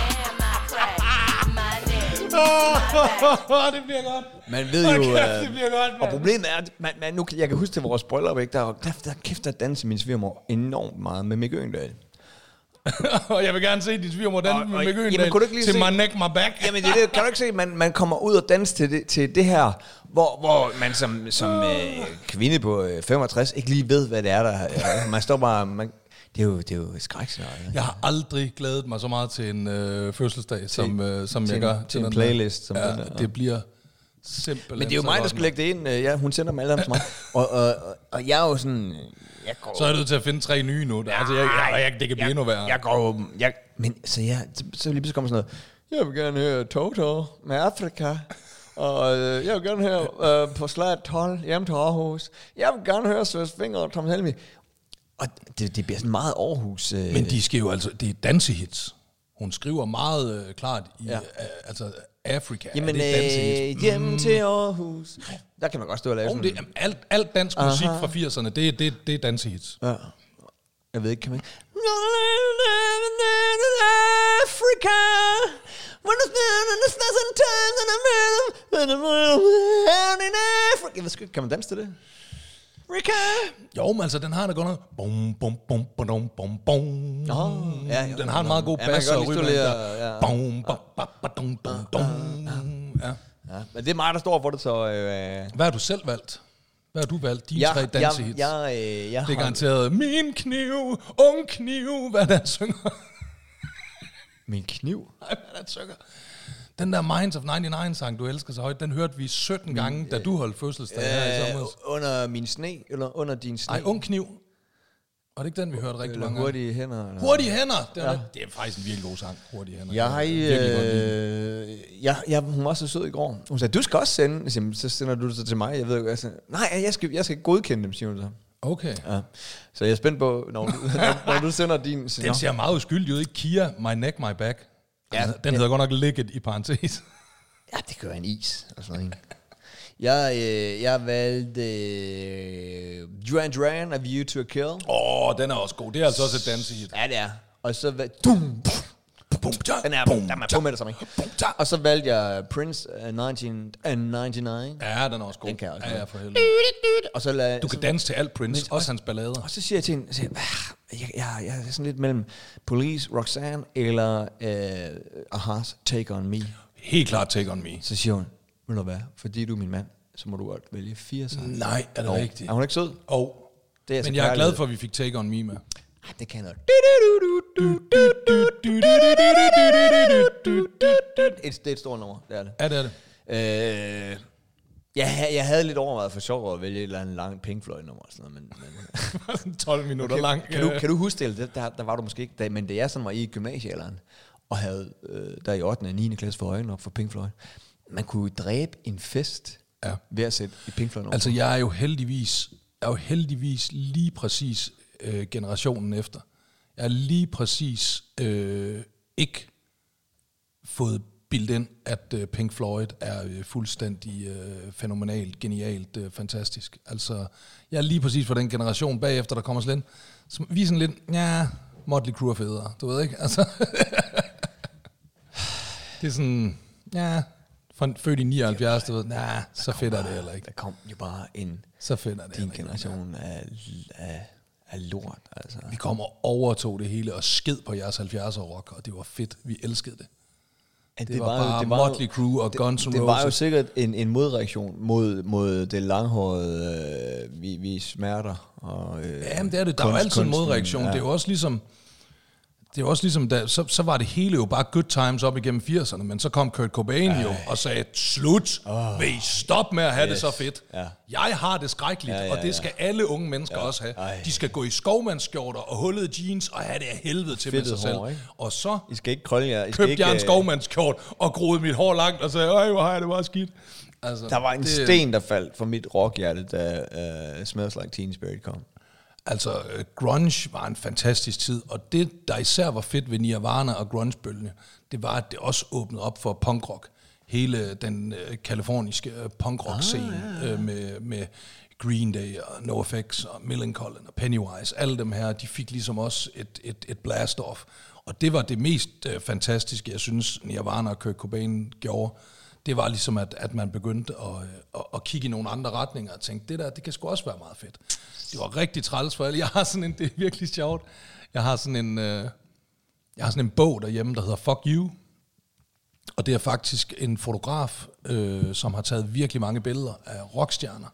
Åh, [laughs] det bliver godt. man ved jo... kæft, Øh, det bliver godt, og mand. problemet er, at man, man, nu, jeg kan huske til vores bryllup, ikke? Der, der, der kæft, der danser min svigermor enormt meget med Mikke Øgendal. [laughs] Og jeg vil gerne se din svigermor danse Og- med og- Mikke Øgendal til se- my neck, my back. Jamen det, det kan du ikke se, man, man kommer ud og danse til det, til det her, hvor, hvor man som, som øh, kvinde på øh, 65 ikke lige ved, hvad det er, der er. Man står bare... Man, det er jo, det er jo skrækscenarie. Jeg har aldrig glædet mig så meget til en øh, fødselsdag, som, øh, som til jeg en- gør. til en den playlist, som ja, den der. det bliver simpelthen Men det er jo mig, der skal lægge det ind. Øh, Ja, hun sender dem alle sammen til mig. Og, [laughs] og, og, og jeg er jo sådan... Jeg går, Så er du til at finde tre nye nu. Der. Altså, jeg, jeg, jeg, det kan blive endnu værre. Jeg går. Jeg, men så, jeg, så, så lige pludselig kommer sådan noget. Jeg vil gerne høre Toto med Afrika. Og øh, jeg vil gerne høre øh, på slag 12 hjem til Aarhus. Jeg vil gerne høre Søs Finger og Tom Helmi. Og det, det bliver sådan meget Aarhus... Øh, Men de skal jo altså, det er dansehits. Hun skriver meget øh, klart i, Ja. øh, altså Afrika. Jamen, er det dansehits? øh, hjem til Aarhus. Der kan man godt stå og lave Jo, sådan... det, jamen, alt, alt dansk Aha. musik fra 80'erne, det, det, det er dansehits. Ja. Jeg ved ikke, kan man... Africa. When it's been in the pleasant times and I'm in Africa. Jeg ved sgu ikke, kan man danse til det? Africa. Jo, men altså, den har da godt noget. Bum, bum, bum, bum, bum, bum. Nå, ja, ja. den har en meget god bass og rytme. ja. Bum, ba, ba, dum, dum, dum. Ja. Ja, men det er mig, der står for det, så... Øh, Hvad har du selv valgt? Hvad har du valgt? Dine jeg, tre jeg, dansehits. jeg, øh, jeg det er har- garanteret min kniv, ung kniv, hvad der synger. Min kniv. Nej, hvad der synger. Den der Minds of 99 sang, du elsker så højt, den hørte vi 17 gange, da du holdt fødselsdag her i Øh, sommer. under min sne, eller under din sne. Nej, ung kniv. Var det ikke den, vi hørte rigtig eller mange gange? hurtige hænder. Eller? Hurtige hænder. Det er, Ja. ja. det er faktisk en virkelig god sang. Hurtige hænder. Jeg, lide den. øh, jeg, jeg, hun var så sød i går. Hun sagde, du skal også sende. Siger, så sender du det så til mig. Jeg ved ikke, jeg sagde, nej, jeg skal, jeg skal godkende dem, siger hun så. Okay. Ja. Så jeg er spændt på, når du, når, [laughs] når du sender din. Den ser meget uskyldig ud, ikke? Kia, My Neck, My Back. Ja, Ja, den hedder godt nok Licket i parentes. [laughs] ja, det gør en is. Og sådan noget. Jeg, øh, jeg valgte øh, Duran Duran af View to a Kill. Åh, oh, den er også god. Det er altså også et dansehit. Ja, det er. Og så valgte... Dum, den er, der er på med det samme. Tja. Og så valgte jeg Prince uh, 1999. Ja, den er også god. Den kan jeg også Ja, for helvede. Og så lad, Du kan danse til alt Prince, Men- også hans ballader. Og så siger jeg til hende, siger, jeg, "Ah, jeg, jeg, jeg er sådan lidt mellem Police, Roxanne eller uh, Aha's Take On Me. Helt klart Take On Me. Så siger hun, ved du hvad, fordi du er min mand, så må du godt vælge fire sange. Nej, er det Jo. rigtigt? Er hun ikke sød? Og, Det er men jeg er glad for, at vi fik Take On Me med. Ej, det kan noget. Et, det er et stort nummer, det er det. Ja, det er det. Øh, jeg, jeg havde lidt overvejet for sjov at vælge et eller andet langt Pink Floyd nummer og sådan noget, men, men 12 minutter kan, lang. Kan du, øh, kan du huske det? Der, der var du måske ikke, da, men det er sådan var i gymnasiealderen, og havde øh, der i 8. og 9. klasse for øjnene op for Pink Floyd. Man kunne dræbe en fest Ja. ved at sætte et Pink Floyd nummer. Altså, jeg er jo heldigvis, jeg er jo heldigvis lige præcis øh, generationen efter. Jeg er lige præcis øh, ikke fået bildt ind, at øh, Pink Floyd er øh, fuldstændig øh, fænomenalt, genialt, øh, fantastisk. Altså, jeg er lige præcis for den generation bagefter, der kommer sådan lidt, som, vi er sådan lidt, ja, Motley Crue er federe, du ved ikke? Altså, [laughs] det er sådan, ja, fra, født i 79, du ved, nej, så fedt er det heller ikke. Der kom jo bare en Så fedt er det din generation af, af, af lort. Altså. Vi kom og overtog det hele og sked på jeres 70'er rock, og det var fedt. Vi elskede det. Ja, det var bare Motley Crue og Guns N' det, det var jo Roses. sikkert en, en modreaktion mod, mod det langhårede, øh, vi, vi smerter. Og, øh, Ja, men det er det. Der er jo kunst- altid en modreaktion. Ja. Det er jo også ligesom... Det er også ligesom, da, så, så var det hele jo bare good times op igennem 80'erne, men så kom Kurt Cobain jo og sagde, slut, oh. vil I stoppe med at have yes. det så fedt? Ja. Jeg har det skrækkeligt, Ja, ja, og det skal alle unge mennesker ja. også have. Ej. De skal gå i skovmandsskjorter og hullede jeans og have det af helvede til med sig Fedtet selv. hår, ikke? Og så I skal ikke krølle jer. I skal købte ikke, jeg en øh, skovmandskjort og groede mit hår langt og sagde, øj, hvor har jeg det bare skidt. Altså, Der var en det- sten, der faldt for mit rockhjerte, da uh, Smells Like Teen Spirit kom. Altså, øh, grunge var en fantastisk tid, og det, der især var fedt ved Nirvana og grungebølgen, det var, at det også åbnede op for punkrock. Hele den øh, kaliforniske øh, punkrock-scene ah, ja, ja. Øh, med, med Green Day og NoFX og Millencolin og Pennywise, alle dem her, de fik ligesom også et, et, et blast-off. Og det var det mest øh, fantastiske, jeg synes, Nirvana og Kurt Cobain gjorde. Det var ligesom, at, at man begyndte at, øh, at, at kigge i nogle andre retninger og tænke, det der, det kan sgu også være meget fedt. Det var rigtig træls for alle. Jeg har sådan en, det er virkelig sjovt. Jeg har sådan en, øh, jeg har sådan en bog derhjemme, der hedder Fuck You. Og det er faktisk en fotograf, øh, som har taget virkelig mange billeder af rockstjerner.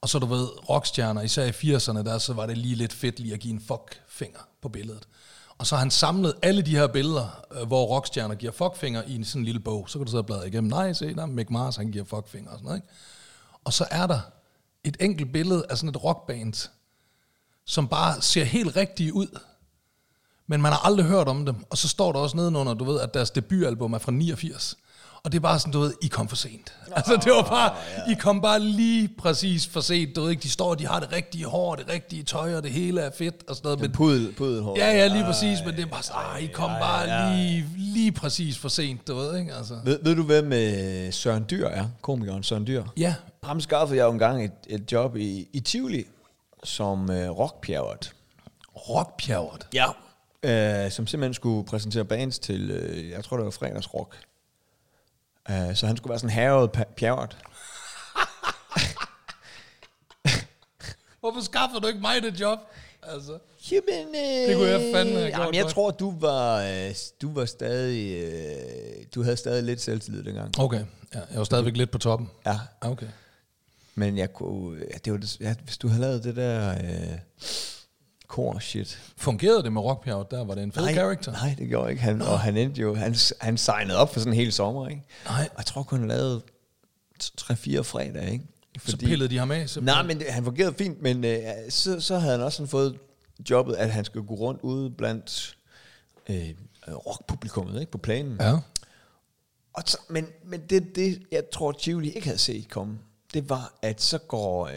Og så du ved, rockstjerner, især i 80'erne, der så var det lige lidt fedt lige at give en fuck-finger på billedet. Og så har han samlet alle de her billeder, øh, hvor rockstjerner giver fuckfinger i en sådan en lille bog. Så kan du sidde og bladre igennem. Nej, se der, Mick Mars, han giver fuckfinger og sådan noget. Ikke? Og så er der et enkelt billede af sådan et rockband, som bare ser helt rigtigt ud. Men man har aldrig hørt om dem. Og så står der også nedenunder, du ved, at deres debutalbum er fra 89. Og det er bare sådan, du ved, I kom for sent. [laughs] Altså, det var bare, I kom bare lige præcis for sent. Du ved ikke, de står, de har det rigtige hår, det rigtige tøj, og det hele er fedt og sådan noget. Men, Pudel, pudelhår. ja, ja, lige præcis, men det er bare sådan, I kom bare lige, lige præcis for sent, du ved, ikke? Altså. Ved, ved du, hvem øh, Søren Dyr er? Komikeren Søren Dyr. Ja, Ham skaffede jeg jo engang et, et job i, i Tivoli som øh, rockpjerret. rockpjerret. Ja. Øh, som simpelthen skulle præsentere bands til, øh, jeg tror det var fredagsrock. Øh, så han skulle være sådan herret pjerret. Hvorfor skaffer du ikke mig det job? Altså. Jamen, øh, Det kunne jeg fandme have jamen, jeg tror, du var, øh, du var stadig, øh, du havde stadig lidt selvtillid dengang. Okay, ja, jeg var stadigvæk lidt på toppen. Ja, Ja, Okay. men jeg kunne, ja, det var det, ja, hvis du havde lavet det der øh, core shit. Fungerede det med rockpjerret der? Var det en fed character? Nej, det gjorde ikke. Han, og han endte jo, han, han signede op for sådan en hel sommer, ikke? Nej. Og jeg tror kun, han lavede 3-4 fredage, ikke? Så pillede de ham af? simpelthen? Nej, men det, han fungerede fint, men øh, så, så havde han også sådan fået jobbet, at han skulle gå rundt ude blandt øh, rockpublikummet, ikke? På planen. Ja. Og så, men men det, det, jeg tror, Tivoli ikke havde set komme, det var, at så går øh,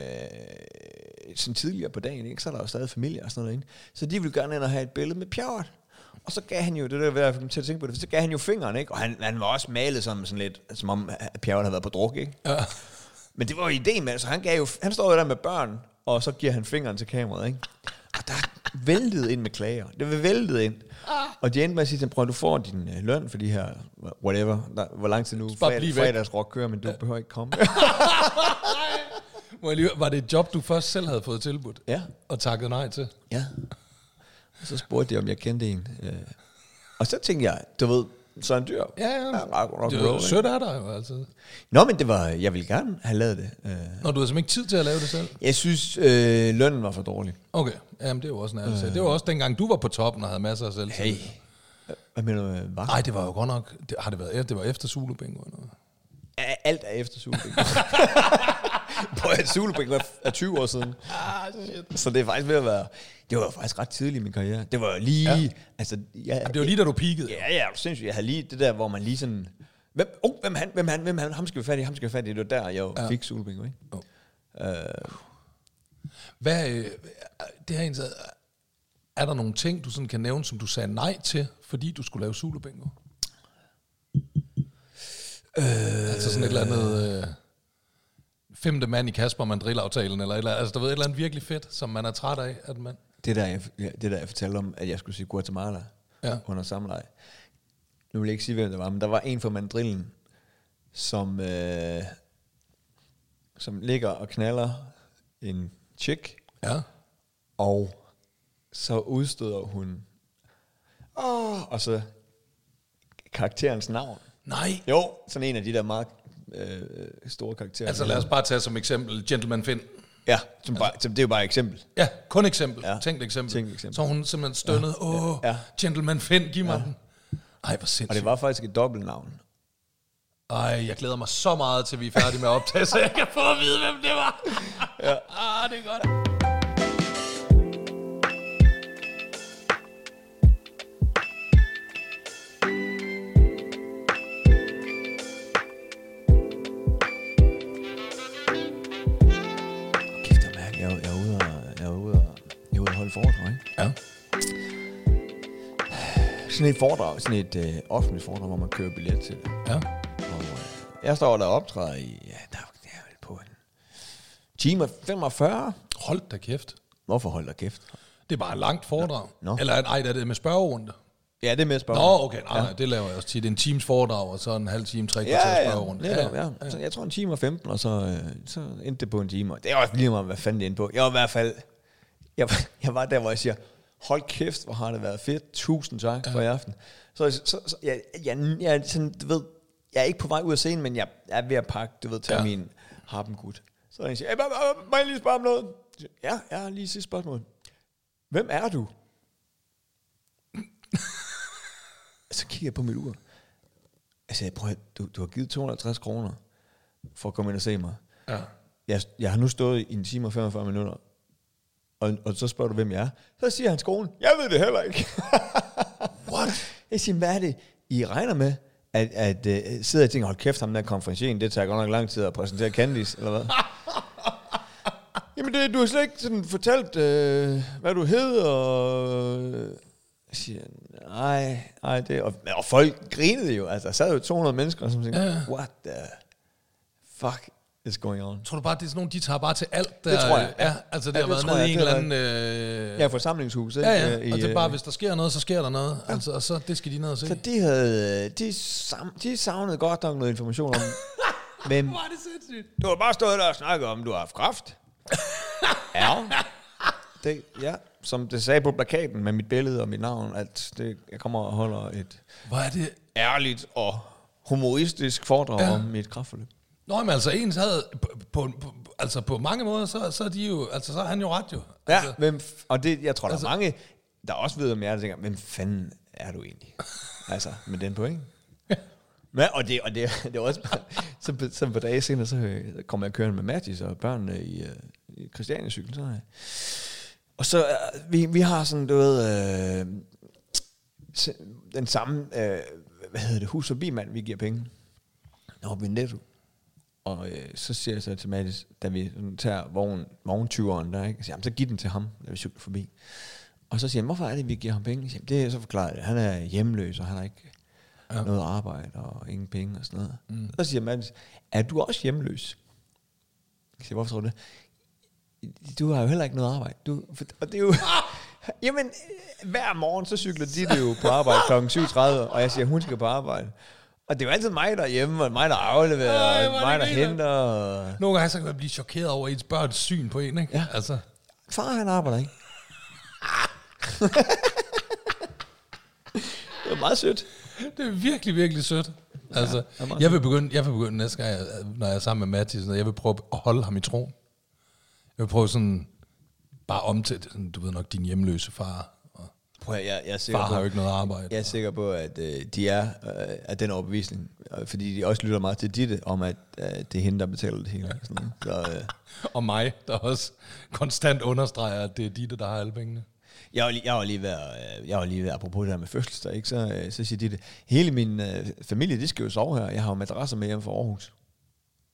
sådan tidligere på dagen, ikke? så er der jo stadig familie og sådan noget derinde. Så de ville gerne ind og have et billede med Pjort. Og så gav han jo, det der at til at tænke på det, så gav han jo fingeren, ikke? Og han, han var også malet som sådan lidt, som om Pjort havde været på druk, ikke? Ja. Men det var jo ideen med, så han, gav jo, han står jo der med børn, og så giver han fingeren til kameraet, ikke? Og der væltede ind med klager. Det var væltet ind. Og de endte med at sige til prøv du får din øh, løn for de her, whatever, der, hvor lang tid nu bare fred, bliv væk. fredagsrock kører, men du behøver ikke komme. [laughs] Må jeg lige, var det et job, du først selv havde fået tilbudt? ja, Og takket nej til? ja. Og så spurgte de, om jeg kendte en. Øh. Og så tænkte jeg, du ved, Søren Dyr. Ja, ja. rock, rock, Det er ikke? sødt af dig jo, altså. Nå, men det var, jeg ville gerne have lavet det. Øh, Når du har simpelthen ikke tid til at lave det selv. Jeg synes, øh, lønnen var for dårlig. Okay, jamen det jo også en ærlig sag. Det var også dengang, du var på toppen og havde masser af selv. Hey. Hvad mener du? Var? Nej, det var jo godt nok, det, har det været, ja, det var efter Zulu Bingo. Eller noget. Alt er efter Zulebingo. [laughs] På et Zulebingo er- er 20 år siden. Ah, shit. Så det er faktisk ved at være... Det var faktisk ret tidligt i min karriere. Det var lige... Ja. Altså, jeg, Jamen, det var lige da du peakede. Ja, ja, du sindssygt. Jeg havde lige det der, hvor man lige sådan... Hvem, oh, hvem han, hvem han, hvem han, ham skal vi fat i, ham skal vi fat i. Det var der, jeg ja. fik Zulebingo, ikke? Jo. Øh, Hvad, øh, det her egentlig, er der nogle ting, du sådan kan nævne, som du sagde nej til, fordi du skulle lave Zulu Bingo? Øh, altså sådan et eller andet øh, femte mand i Kasper Mandrill-aftalen, eller eller, altså du ved, et eller andet virkelig fedt, som man er træt af, at man... det, der, jeg, det der, jeg fortalte om, at jeg skulle sige Guatemala Ja. under samleje. Nu vil jeg ikke sige, hvem det var, men der var en fra mandrillen, som, øh, som ligger og knaller en chick, Ja. og så udstøder hun, åh, og så karakterens navn. Nej. Jo, sådan en af de der meget øh, store karakterer. Altså lad os bare tage som eksempel Gentleman Finn. Ja, som bare, som, det er jo bare et eksempel. Ja, kun eksempel. Ja. Ja. Tænkt eksempel. Tænkt eksempel. Så hun simpelthen stønnede, åh, ja. Ja. Gentleman Finn, giv mig ja. den. Ej, hvor Og sindssygt. det var faktisk et dobbeltnavn. Ej, jeg glæder mig så meget til, vi er færdige med at optage, så jeg kan få at vide, hvem det var. ja. Ah, det er godt. Holde foredrag, ikke? Ja. Sådan et foredrag, sådan et øh, offentligt foredrag, hvor man kører billet til det. Ja. Og, øh, jeg står der og optræder i, ja, der er vel på en time og 45. Hold da kæft. Hvorfor holder kæft? Det er bare et langt foredrag. Nå. Eller ej, der er det med spørgerunde. Ja, det er med spørge. Nå, okay. Nej, nej, det laver jeg også tit. En times foredrag, og så en halv time, tre kvarter Ja, ja, spørgerunde. ja, ja, ja. Så jeg tror en time og 15, og så, øh, så endte det på en time. Og det er også lige meget, hvad fanden det endte på. Jeg var i hvert fald, jeg, var- [laughs] jeg var der, hvor jeg siger, hold kæft, hvor har det været fedt. Tusind tak ja. for i aften. Så, så, så jeg, jeg, jeg, er sådan, du ved, jeg er ikke på vej ud af scenen, men jeg er ved at pakke, du ved, tage Ja. min harpengud. Så jeg siger, hey, må, jeg lige spørge om noget? Siger, Ja, jeg har lige sidste spørgsmål. Hvem er du? [laughs] så kigger jeg på mit ur. Jeg prøver, du, du har givet 250 kroner for at komme ind og se mig. Ja. Jeg, jeg har nu stået i en time og 45 minutter, og, og så spørger du, hvem jeg er. Så siger han skolen, jeg ved det heller ikke. [laughs] What? Jeg siger, hvad er det, I regner med? At, at uh, sidder og tænker, hold kæft, ham der konferencien, det tager godt nok lang tid at præsentere Candice, eller hvad? [laughs] Jamen, det, du har slet ikke sådan fortalt, øh, hvad du hed, og... Jeg siger, nej, nej, det... Og, og folk grinede jo, altså, der sad jo 200 mennesker, som tænkte, Ja. what the fuck is going on? Tror du bare, det er sådan nogle, de tager bare til alt? Der, Det tror jeg, Ja, ja. altså det Ja, har det været nede i en eller anden... Øh, Ja, forsamlingshus, ikke? ja, ja. Øh, Og det er øh, bare, hvis der sker noget, så sker der noget. Altså, og så det skal de ned og se. Så de havde, de, sam, de savnede godt nok noget information om, [laughs] men Hvor er det sindssygt. du har bare stået der og snakket om, du har haft kræft. [laughs] ja. Det, ja, som det sagde på plakaten med mit billede og mit navn, at det, jeg kommer og holder et Hvor er det... ærligt og humoristisk foredrag Ja. ja. om mit kraftforløb. Nå, men altså ens havde... På, på, på, altså på mange måder, så, så er de jo... Altså, så er han jo ret jo. Ja, Altså, hvem, f- og det, jeg tror, der Altså- er mange, der også ved om jeg, der tænker, hvem fanden er du egentlig? altså, med den point. [laughs] Ja, og det, og det, [laughs] det er også, så, på- så på dage senere, så øh, kommer jeg kørende med Mathis og børnene i, øh, i Christiania-cyklen. Så, øh. Og så, vi, vi har sådan, du ved, øh, den samme, øh, hvad hedder det, hus- og bimand, vi giver penge. Nå, vi netto. Og øh, så siger jeg så til Mathis, da vi sådan tager vogn, vogntyveren der, ikke? Så, jamen, så giv den til ham, da vi cykler forbi. Og så siger han, hvorfor er det, vi giver ham penge? Jeg siger, det er så forklaret, han er hjemløs, og han har ikke Ja. noget arbejde, og ingen penge og sådan noget. Mm. Så siger Mathis, er du også hjemløs? Jeg siger, hvorfor tror du det? Du har jo heller ikke noget arbejde. Du, for, og det er jo... [laughs] Jamen, øh, hver morgen, så cykler de det jo på arbejde kl. 7.30, og jeg siger, hun skal på arbejde. Og det er jo altid mig, der er hjemme, og mig, der afleverer, Ej, og er mig, der henter. Og... Nogle gange så kan man blive chokeret over ens børns syn på en, ikke? Ja. Altså, Far, han arbejder ikke. [laughs] det var meget sødt. Det er virkelig, virkelig sødt. Altså, er meget jeg vil begynde, jeg vil begynde næste gang, jeg- når jeg er sammen med Mathis, jeg vil prøve at holde ham i tro. Jeg vil prøve sådan, bare om til, sådan, du ved nok, din hjemløse far. Prøv at, jeg, jeg er sikker far på, har jo ikke noget arbejde. Jeg er sikker på, at øh, de er øh, af den overbevisning, øh, fordi de også lytter meget til Ditte, om at øh, det er hende, der betaler det hele. og Sådan, så, øh, [laughs] Og mig, der også konstant understreger, at det er Ditte, der har alle pengene. jeg, var lige, jeg var lige ved, øh, jeg var lige ved, apropos det her med fødselsdag, ikke? Så, øh, så siger Ditte, hele min øh, familie, de skal jo sove her. Jeg har jo madrasser med hjem fra Aarhus.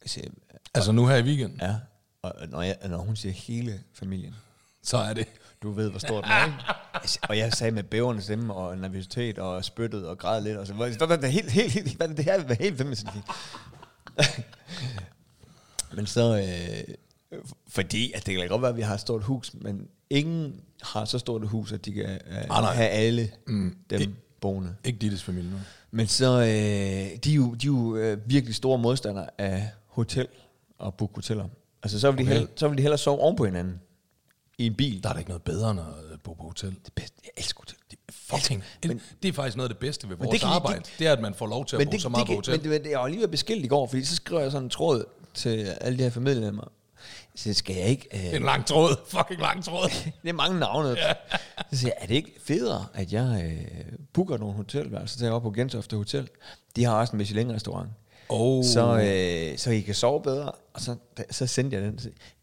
Jeg siger, Altså nu her i weekenden, ja, og når, jeg, når hun siger hele familien, så er det... du ved, hvor stort det er, ikke? Altså, Og jeg sagde med bæverne stemme og nervøsitet og spyttet og græd lidt. Og så, hvad, hvad, helt, helt, helt, hvad det her? Hvad helt fem Men så, øh, fordi at det kan godt være, at vi har et stort hus, men ingen har så stort et hus, at de kan øh, Ah, nej. have alle mm. dem boende. Ikke Dittes familie nu. Men så, øh, de er jo, de er jo øh, virkelig store modstandere af hotel og book hoteller. Altså, så vil, de Okay. hellere, så vil de hellere sove oven på hinanden i en bil. Der er da ikke noget bedre end at bo på hotel. det bedste. Jeg elsker hotel. Det er fucking... Men- det er faktisk noget af det bedste ved Men vores det kan- det- arbejde. Det, er, at man får lov til at Men bo det, så meget det, på hotel. men det, jeg var lige ved beskilt i går, fordi så skriver jeg sådan en tråd til alle de her familiemedlemmer. Så skal jeg ikke... Det er Øh, en lang tråd. [laughs] Fucking lang tråd. [laughs] det er mange navne. Ja. Så siger jeg, er det ikke federe, at jeg øh, booker nogle hotelværelser til op på Gentofte Hotel? De har også en Michelin-restaurant. Oh. Så, øh, så I kan sove bedre. Og så, da- så sendte jeg den.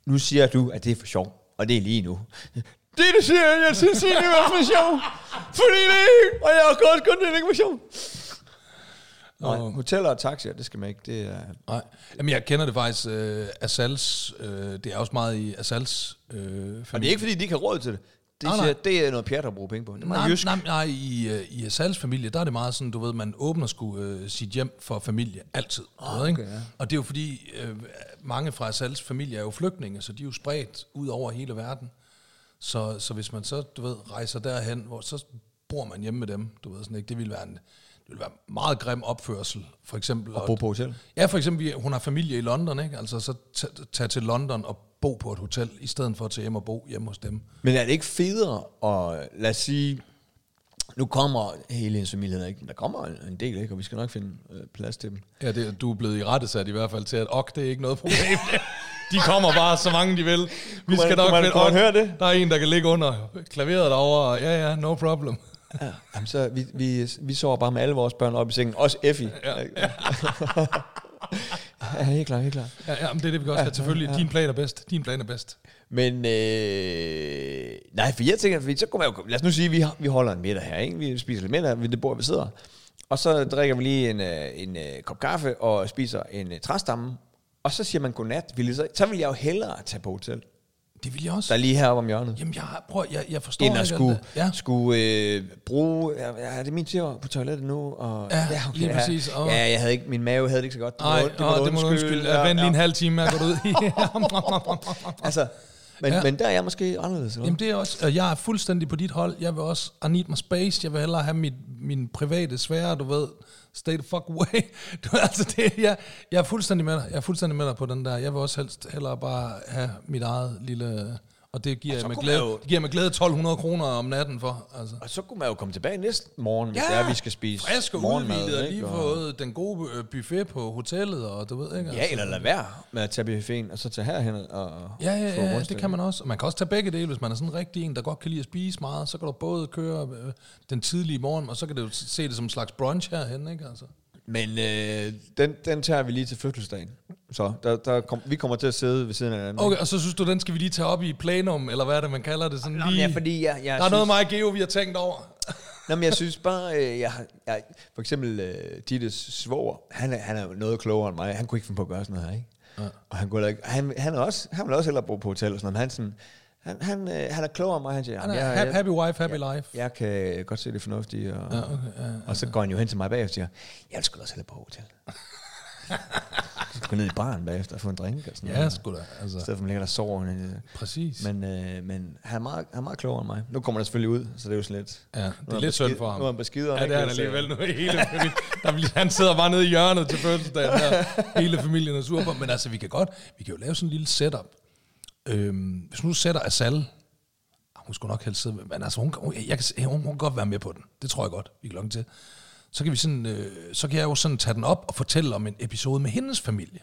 Nu siger du, at det er for sjov. Og det er lige nu. Det, det siger jeg. Jeg synes, det er for sjov. Fordi det er ikke. Og jeg har godt kun det er ikke for sjov. Nej, Nå. hoteller og taxier, det skal man ikke. Det er, Nej. Jamen, jeg kender det faktisk. Øh, Asals, øh, det er også meget i Asals øh, familie. og det er ikke, fordi de ikke har råd til det. Det, Nej, siger, nej. det er noget pjat at bruge penge på. Det er Nej, jysk. nej, nej, i, øh, i Asals familie, der er det meget sådan, du ved, man åbner sgu øh, sit hjem for familie, altid. Oh, ved, ikke? okay, ja. Og det er jo fordi, øh, mange fra Asals familie er jo flygtninge, så de er jo spredt ud over hele verden. Så, så hvis man så, du ved, rejser derhen, hvor så bor man hjemme med dem, du ved sådan ikke, det ville være en, det ville være meget grim opførsel, for eksempel. At bo på hotel. Ja, for eksempel, hun har familie i London, ikke? Altså så tage til London og bo på et hotel, i stedet for at tage hjem og bo hjemme hos dem. Men er det ikke federe at, lad os sige, nu kommer hele ens familie, ikke? der kommer en, en del, ikke? og vi skal nok finde øh, plads til dem. Ja, det, du er blevet i rettesat i hvert fald til, at ok, det er ikke noget problem. de kommer bare så mange de vil. Vi man- skal nok man- finde man ok, høre det? Der er en, der kan ligge under klaveret derovre. og Ja, ja, no problem. Ja. Jamen, så vi, vi, vi sover bare med alle vores børn op i sengen, også Effie. Ja, ja [laughs] helt klart, helt klart. Ja, ja, men det er det, vi kan også have. Selvfølgelig, din plan er bedst. Din plan er bedst. Men øh, nej, for jeg tænker, fordi så kunne man jo, lad os nu sige, vi, vi holder en middag her, ikke? vi spiser lidt middag ved det bord, vi sidder, og så drikker vi lige en, øh, en, øh, kop kaffe og spiser en øh, træstamme, og så siger man godnat, vil så, så vil jeg jo hellere tage på hotel, Det vil jeg også. der er lige heroppe om hjørnet. Jamen, jeg, prøv, jeg, jeg forstår end at ikke skulle, det. Ja. skulle øh, bruge, ja, ja, er det min tur på toilettet nu? Og, Ja, lige præcis, Ja, og- ja, jeg havde ikke, min mave havde det ikke så godt. Nej, det, må, det må du undskylde. Ja, Vent lige en halv time med at gå ud. Altså, men, Ja. ja. men der er jeg måske anderledes. Eller? Jamen det er også, og jeg er fuldstændig på dit hold. Jeg vil også, I need my space. Jeg vil hellere have mit, min private sfære, du ved. Stay the fuck away. [laughs] Du, altså det, jeg, jeg er fuldstændig med dig. Jeg er fuldstændig med dig på den der. Jeg vil også helst hellere bare have mit eget lille... Og det giver, Og kunne glæde, jo- det giver med glæde 1200 kroner om natten for. Altså. Og så kunne man jo komme tilbage næste morgen, hvis det er, vi skal spise frisk og morgenmad. udvildet, og lige fået den gode øh, buffet på hotellet, og du ved ikke. Ja, eller lade være med at tage buffeten, og så tage herhen og Ja, ja, ja, det kan man også. Og man kan også tage begge dele, hvis man er sådan rigtig en, der godt kan lide at spise meget. Så kan du både køre øh, den tidlige morgen, og så kan du se det som en slags brunch herhen, ikke? Altså. Men øh, den, den tager vi lige til fødselsdagen. Så der, der kom, vi kommer til at sidde ved siden af hinanden. Okay, og så synes du, den skal vi lige tage op i plenum, eller hvad er det, man kalder det? Sådan Nå, lige, ja, fordi jeg, jeg der er noget og Geo, vi har tænkt over. [laughs] Nå, men jeg synes bare, øh, jeg, jeg, for eksempel øh, Dittes svoger, han er, han er noget klogere end mig. Han kunne ikke finde på at gøre sådan noget her, ikke? Ja. Og han, kunne ikke, han, han, er også, han vil også hellere bo på hotel og sådan noget. Han, sådan, han, han, øh, han er klogere end mig. Han siger, Han er "Jamen, happy, happy wife, happy jeg, life. Jeg kan godt se det fornuftige. Og, Ja, okay, ja, ja. og så går han jo hen til mig bagefter og siger, jeg da også hellere på hotel. [laughs] gå ned i baren bagefter og få en drink og sådan Ja, noget. sgu da. I Altså, stedet for, at man ligger der og sover. øh, præcis. Men, øh, men han, er meget, han er meget klogere end mig. Nu kommer der selvfølgelig ud, så det er jo sådan lidt... ja, det er han lidt synd for ham. Nu er han beskider. Ja, det er han alligevel nu. [laughs] Hele familien, der han sidder bare nede i hjørnet til fødselsdagen der. Hele familien er sur på. Men altså, vi kan godt, vi kan jo lave sådan en lille setup. Øhm, hvis nu du sætter Asal, Ah, hun skulle nok helst sidde men altså, hun, hun, jeg kan, hun, hun kan godt være med på den. Det tror jeg godt, vi kan lukke til. så kan, vi sådan, øh, så kan jeg jo sådan tage den op og fortælle om en episode med hendes familie.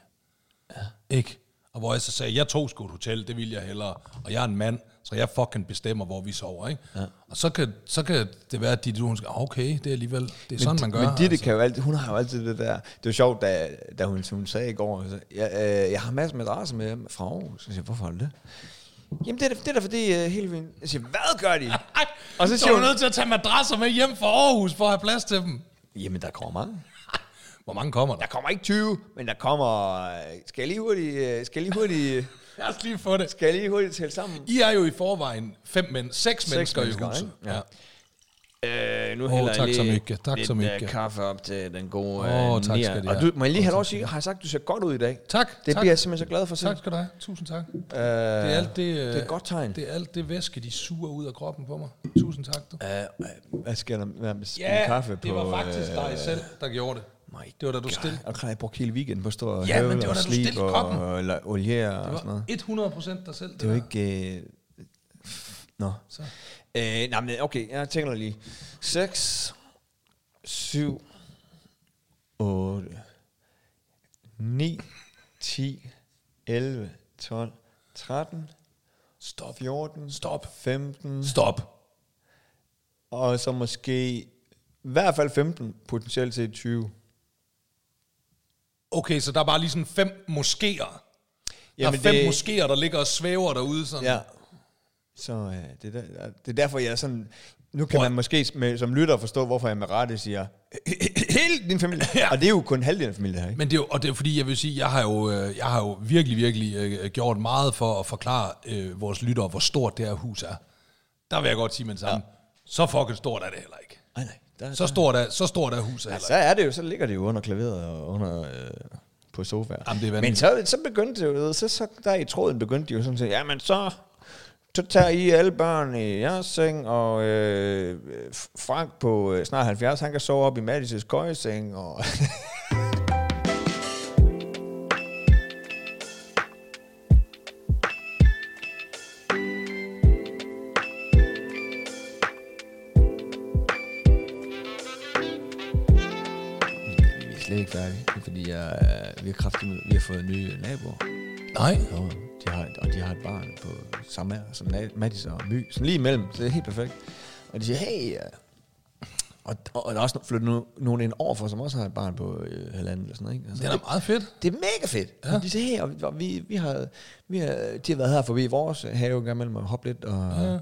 Ja. Ikke? Og hvor jeg så sagde, jeg tog sgu et hotel, det vil jeg hellere. Og jeg er en mand, så jeg fucking bestemmer, hvor vi sover. Ikke? Ja. Og så kan, så kan det være, at de hun skal, "Ah, okay, det er alligevel, det er sådan, man gør. Men Ditte altså. kan jo altid, hun har jo altid det der, det var sjovt, da, da hun, som hun sagde i går, så, jeg, øh, jeg har masser med adresser med fra Aarhus. Så siger jeg, hvorfor har du det? Jamen det er, da- det er da fordi uh, hele min... Jeg siger, hvad gør de? [laughs] Og så, siger er hun- nødt til at tage madrasser med hjem fra Aarhus, for at have plads til dem. Jamen der kommer mange. [laughs] Hvor mange kommer der? Der kommer ikke 20, men der kommer... øh, Skal jeg lige hurtigt... øh, Skal jeg lige hurtigt... Lad os lige få det. Skal jeg lige hurtigt tælle sammen? I er jo i forvejen fem men, seks, Seks mennesker, mennesker, i huset. ikke? Ja. Øh, nu Åh, hælder jeg tak så lige mycket, tak lidt så øh, mycket. kaffe op til den gode Åh, øh, tak skal de Og du, må jeg lige have lov at sige, har jeg sagt, du ser godt ud i dag? Tak, Det tak. bliver jeg simpelthen så glad for selv. Tak skal du have. Tusind tak. Øh, Det er alt det, det er et godt tegn. Det er alt det væske, de suger ud af kroppen på mig. Tusind tak, du. Øh, øh, hvad sker der med, med Ja, kaffe det på... var faktisk øh, dig selv, der gjorde det. My Det var da du stille. Og jeg brugte hele weekenden på at stå og Ja, men høvle det var og da du slibe koppen. og, eller oliere og Det sådan noget. var 100 procent dig selv. Det var der. ikke... Øh, nå. Så. Øh, nej, men okay, jeg tænker lige. 6, 7, 8, 9, 10, 11, 12, 13, Stop. 14, Stop. 15, Stop. og så måske i hvert fald 15, potentielt til 20. Okay, så der er bare lige sådan fem moskéer. Der Jamen, er fem det- moskéer, der ligger og svæver derude. Sådan. Ja. Så øh, det, er der, det er derfor, jeg er sådan... Nu kan man måske med, som lytter forstå, hvorfor jeg med rette siger, [clears throat] hele din familie. [laughs] Ja. Og det er jo kun halvdelen af familien her, ikke? Men det er jo, og det er fordi, jeg vil sige, jeg har jo, øh, jeg har jo virkelig, virkelig øh, gjort meget for at forklare øh, vores lyttere, hvor stort det her hus er. Der vil jeg godt sige med det samme. Ja. Så fucking stort er det heller ikke. Nej, nej. Der, Så stort er, så stort er huset Ja, heller så er det jo, så ligger det jo under klaveret og under øh, på sofaen. Jamen, det er Men så, så begyndte det jo, så, så der i tråden begyndte de jo sådan at sige, jamen så, så tager I alle børn i jeres seng, og øh, Frank på øh, snart 70, han kan sove op i Mattis' køjeseng, og... [laughs] Er færdige, fordi jeg, øh, vi, har kraftigt, vi har fået nye naboer. Nej. Og de har, og de har et barn på samme alder som Mattis og My. Sådan lige imellem, så det er helt perfekt. Og de siger, hey... øh, Og, og, og der er også flyttet no, nogen ind overfor, som også har et barn på øh, halvanden eller sådan noget. Ikke? Altså, Det er da meget fedt. det er mega fedt. Ja. De siger, hey, og, og vi, vi, har, vi har, de har været her forbi vores have en gang imellem og hoppe lidt. Og, ja.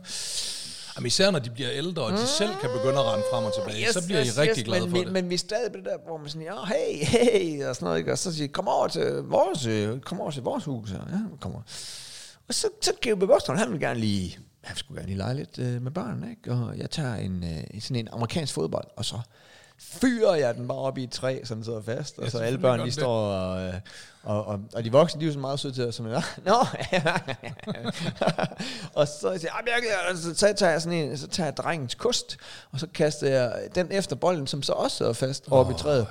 Jamen især når de bliver ældre, og de selv kan begynde at rende frem og tilbage, så bliver I rigtig glade men, for men, det. Men vi er stadig på det der, hvor man sådan, ja, hey, hey, og sådan noget, ikke? og så siger kom over til vores, øh, kom over til vores hus, og ja, kommer. Og så, så Geo Beboston, han vil gerne lige, han skulle gerne lige lege lidt øh, med børnene, ikke? og jeg tager en, øh, sådan en amerikansk fodbold, og så fyrer jeg den bare op i et træ, så den sidder fast, og Ja, så alle børn, de står og, øh, og, og, og de voksne, de er jo så meget søde til at sådan, [laughs] nå, [laughs] og så siger jeg, "Jamen, jeg, og så tager jeg sådan en, så tager jeg drengens kost, og så kaster jeg den efter bolden, som så også sidder fast oppe i træet.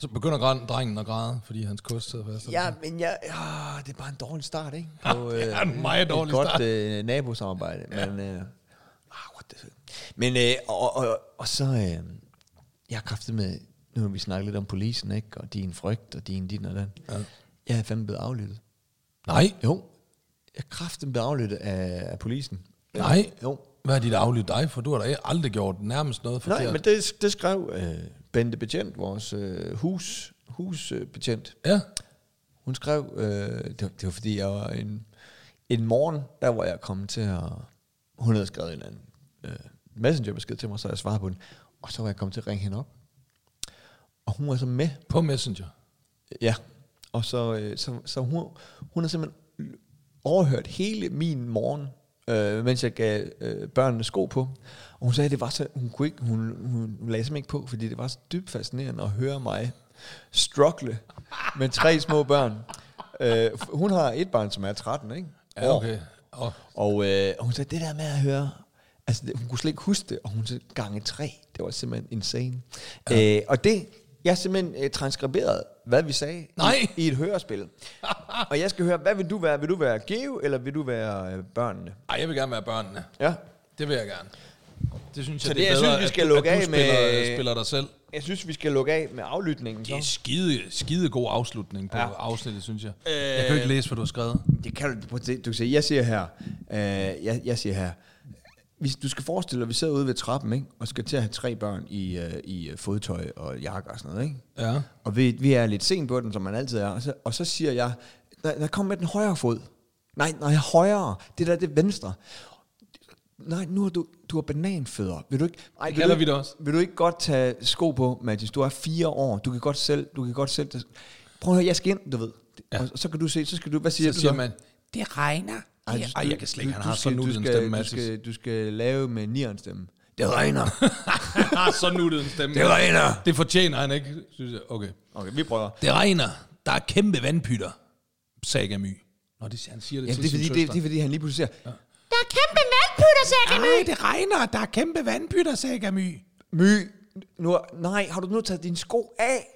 Så begynder drengen at græde, fordi hans kost sidder fast. Ja, men jeg, ja, det er bare en dårlig start, ikke? På, det er en meget dårlig et godt start. øh, nabosamarbejde, men... Øh, ah, what the men, øh, og, og, og så... Øh, jeg har med... Nu har vi snakket lidt om polisen, ikke? Og din frygt, og din din og den. Ja. Jeg er fandme blevet aflyttet. Nej, Jo. Jeg er kraften blevet aflyttet af, af polisen. nej. Jo. Hvad har de da aflyttet dig for? Du har da aldrig gjort nærmest noget forkert. Nej, men det, det skrev øh, Bente Betjent, vores øh, hus, husbetjent. Ja, Hun skrev, øh, det, var, det var fordi, jeg var en, en morgen, der var jeg kommet til at... Hun havde skrevet en anden øh, messengerbesked til mig, så jeg svarede på den. Og så var jeg kommet til at ringe hende op. Og hun var så med. på Messenger. Ja. Og så, øh, så, så hun, hun har simpelthen overhørt hele min morgen, øh, mens jeg gav øh, børnene sko på. Og hun sagde, at det var så, hun, kunne ikke, hun, hun, hun lagde simpelthen ikke på, fordi det var så dybt fascinerende at høre mig struggle med tre små børn. Øh, hun har et barn, som er 13, ikke? Ja, okay. Og, Og øh, hun sagde, det der med at høre, altså det, hun kunne slet ikke huske det, og hun sagde, gange tre, det var simpelthen insane. Ja. Øh, og det, jeg simpelthen øh, transkriberet, hvad vi sagde Nej. I, i et hørespil. [laughs] og jeg skal høre, hvad vil du være? Vil du være Geo, eller vil du være øh, børnene? ej, jeg vil gerne være børnene. Ja. Det vil jeg gerne. Det Det synes Så jeg, det- er jeg bedre, synes, vi at skal du- lukke at af med- spiller, spiller dig selv. Jeg synes, vi skal lukke af med aflytningen. Det er skide, skide god afslutning på Ja. afsnittet, synes jeg. Øh, jeg kan jo ikke læse, hvad du har skrevet. Det kan du, at du kan se, jeg siger her, øh, jeg, jeg siger her, hvis du skal forestille dig, at vi sidder ude ved trappen, ikke? og skal til at have tre børn i, øh, i øh, fodtøj og jakke og sådan noget, ikke? Ja. Og vi, vi er lidt sent på den, som man altid er, og så, og så siger jeg, der, der kom med den højre fod. Nej, nej, højre. Det der, det venstre. Nej, nu har du, du har bananfødder. Vil du ikke, ej, vil du vi også. Vil du ikke godt tage sko på, Mathis? Du er fire år. Du kan godt selv, du kan godt selv. Prøv at høre, jeg skal ind, du ved. Ja. Og så kan du se, så skal du, hvad siger Så du siger så? man, det regner. Ej, du- Ej jeg kan slet ikke, han har skal- så nuttet en stemme, du skal, du skal lave med nieren stemme. Det regner. [laughs] Han har så nuttet en stemme. Det regner. Det fortjener han ikke, synes jeg. Okay. Okay, vi prøver. Det regner. Der er kæmpe vandpytter, sagde Gamy. Nå, det, han siger det Ja, til det er, fordi, det, det er fordi, han lige pludselig siger, Der er kæmpe vandpytter, sagde Nej, det regner. Der er kæmpe vandpytter, sagde Gamy. My, nu, nej, har du nu taget dine sko af?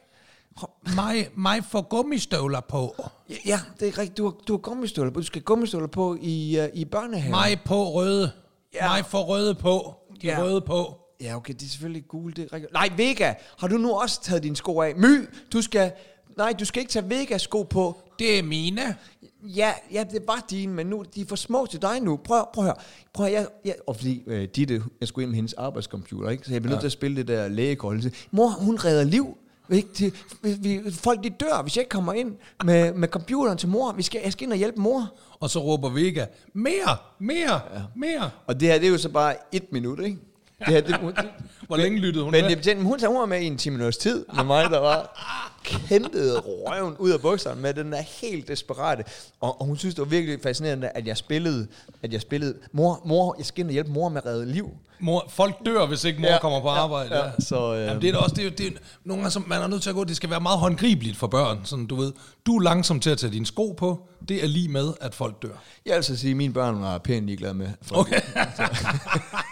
Mig, mig får gummistøvler på. Ja, Ja, det er rigtigt. Du har, du har gummistøvler på. Du skal have gummistøvler på i, uh, i børnehaven. Mig på røde. Ja. Mig får røde på. De Ja. røde på. Ja, okay, det er selvfølgelig gule. Det er rigtigt. Nej, Vega, har du nu også taget dine sko af? My, du skal... Nej, du skal ikke tage Vegas sko på. Det er mine. Ja, ja, det var dine, men nu de er for små til dig nu. Prøv, prøv at høre. Prøv at jeg, jeg, og fordi øh, Ditte, jeg skulle ind med hendes arbejdscomputer, ikke? så jeg blev nødt til at spille det der lægekort. Mor, hun redder liv. Ikke? Vi, vi, folk de dør, hvis jeg ikke kommer ind med, med computeren til mor. Vi skal, jeg skal ind og hjælpe mor. Og så råber Vega, mere, mere, ja. mere. Og det her, det er jo så bare et minut, ikke? Det her, det, det, Hvor længe lyttede hun Men med? det betjente, hun, hun var med i en 10 minutters tid med mig, der var kæmpede røven ud af bukserne med den der helt desperate. Og, og hun synes, det var virkelig fascinerende, at jeg spillede, at jeg spillede, mor, mor, jeg skal ind og hjælpe mor med at redde liv. Mor, folk dør, hvis ikke mor Ja, ja, kommer på ja, arbejde. ja, så, øh, Jamen, det er da også, det er, det er, nogle gange, som man er nødt til at gå, det skal være meget håndgribeligt for børn. Sådan, du ved, du er langsom til at tage dine sko på, det er lige med, at folk dør. Jeg vil altså sige, at mine børn var pænt ligeglade med. Folk. Okay. [laughs]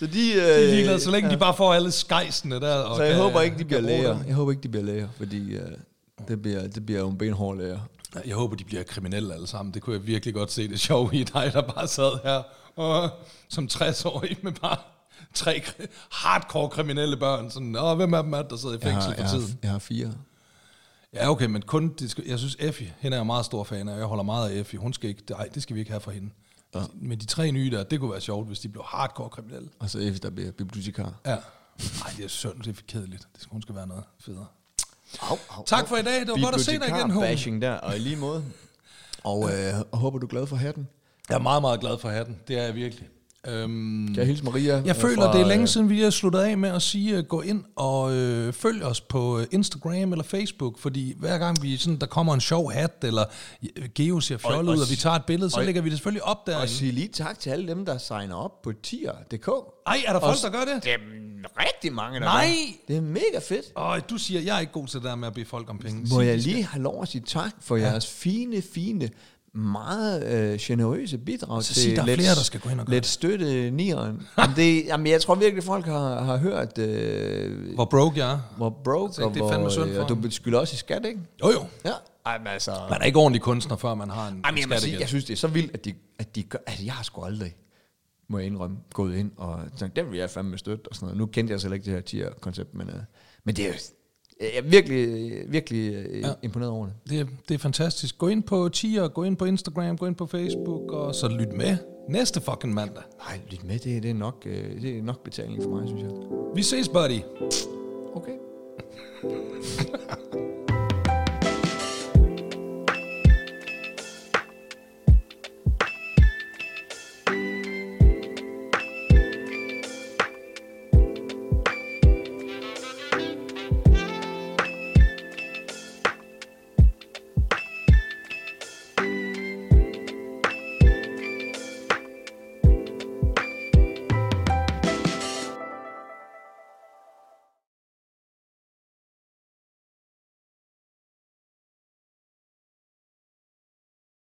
Så de, øh, De er ligeglade, så længe ja. de bare får alle skejsene der. Og Så jeg kan- håber ikke, de kan bliver læger. Jeg håber ikke, de bliver læger, fordi øh, det, bliver, det bliver jo en benhård læger. Jeg håber, de bliver kriminelle alle sammen. Det kunne jeg virkelig godt se det sjove i dig, der bare sad her og, som 60-årig med bare tre hardcore kriminelle børn. Sådan, Åh, hvem af dem er det, der sidder i fængsel har, for jeg, har, tiden? jeg har fire. Ja, okay, men kun, jeg synes Effie, hende er jeg meget stor fan af, jeg holder meget af Effie. Hun skal ikke, nej, det skal vi ikke have for hende. Ja. Men de tre nye der, det kunne være sjovt, hvis de blev hardcore kriminelle. Og så efter der bliver bibliotekar. Ja. Nej, det er synd, det er for kedeligt. Det skal, hun skal være noget federe. Au, au, Tak for i dag, det var godt at se dig igen, Hågen. bashing der, og i lige måde. Og, øh, og håber, du er glad for hatten. Jeg er meget, meget glad for hatten. Det er jeg virkelig. Øhm, Kan jeg hilse Maria? Jeg øh, føler, fra, det er længe øh, siden, vi har sluttet af med at sige, uh, gå ind og øh, følg os på øh, Instagram eller Facebook, fordi hver gang vi sådan, der kommer en sjov hat, eller øh, Geo ser fjollet Og- ud, og og vi tager et billede, så og- lægger vi det selvfølgelig op der. Og sige lige tak til alle dem, der signer op på tier.dk. Ej, er der folk, Og- der gør det? Det er rigtig mange, der Nej! gør. Det er mega fedt. Øj, du siger, jeg er ikke god til det der med at bede folk om penge. Må Sig, jeg lige have lov at sige tak for ja. jeres fine, fine, meget øh, generøse bidrag Så til sig, der er lidt, flere, der skal gå ind og gøre lidt støtte nieren. jamen, det, jamen, jeg tror virkelig, folk har, har hørt, øh, Hvor broke jeg er. hvor broke, Så og, det er fandme synd for og du ham. beskylder også i skat, ikke? Jo, jo. Ja. Ej, men altså... Man er ikke ordentlig kunstner, før man har en Ej, men jeg, sige, jeg synes, det er så vildt, at de, at de gør... Altså, jeg har sgu aldrig, må jeg indrømme, gået ind og tænkt, den vil jeg fandme støtte og sådan noget. Nu kendte jeg selv ikke det her tier-koncept, men, uh, men det er jo... Jeg er virkelig, virkelig ja. Ja. imponeret over det. Det, er- det er fantastisk. Gå ind på Tier, gå ind på Instagram, gå ind på Facebook, og så lyt med næste fucking mandag. Nej, lyt med, det, det, er nok, øh, det er nok betaling for mig, synes jeg. Vi ses, buddy. Okay. [laughs]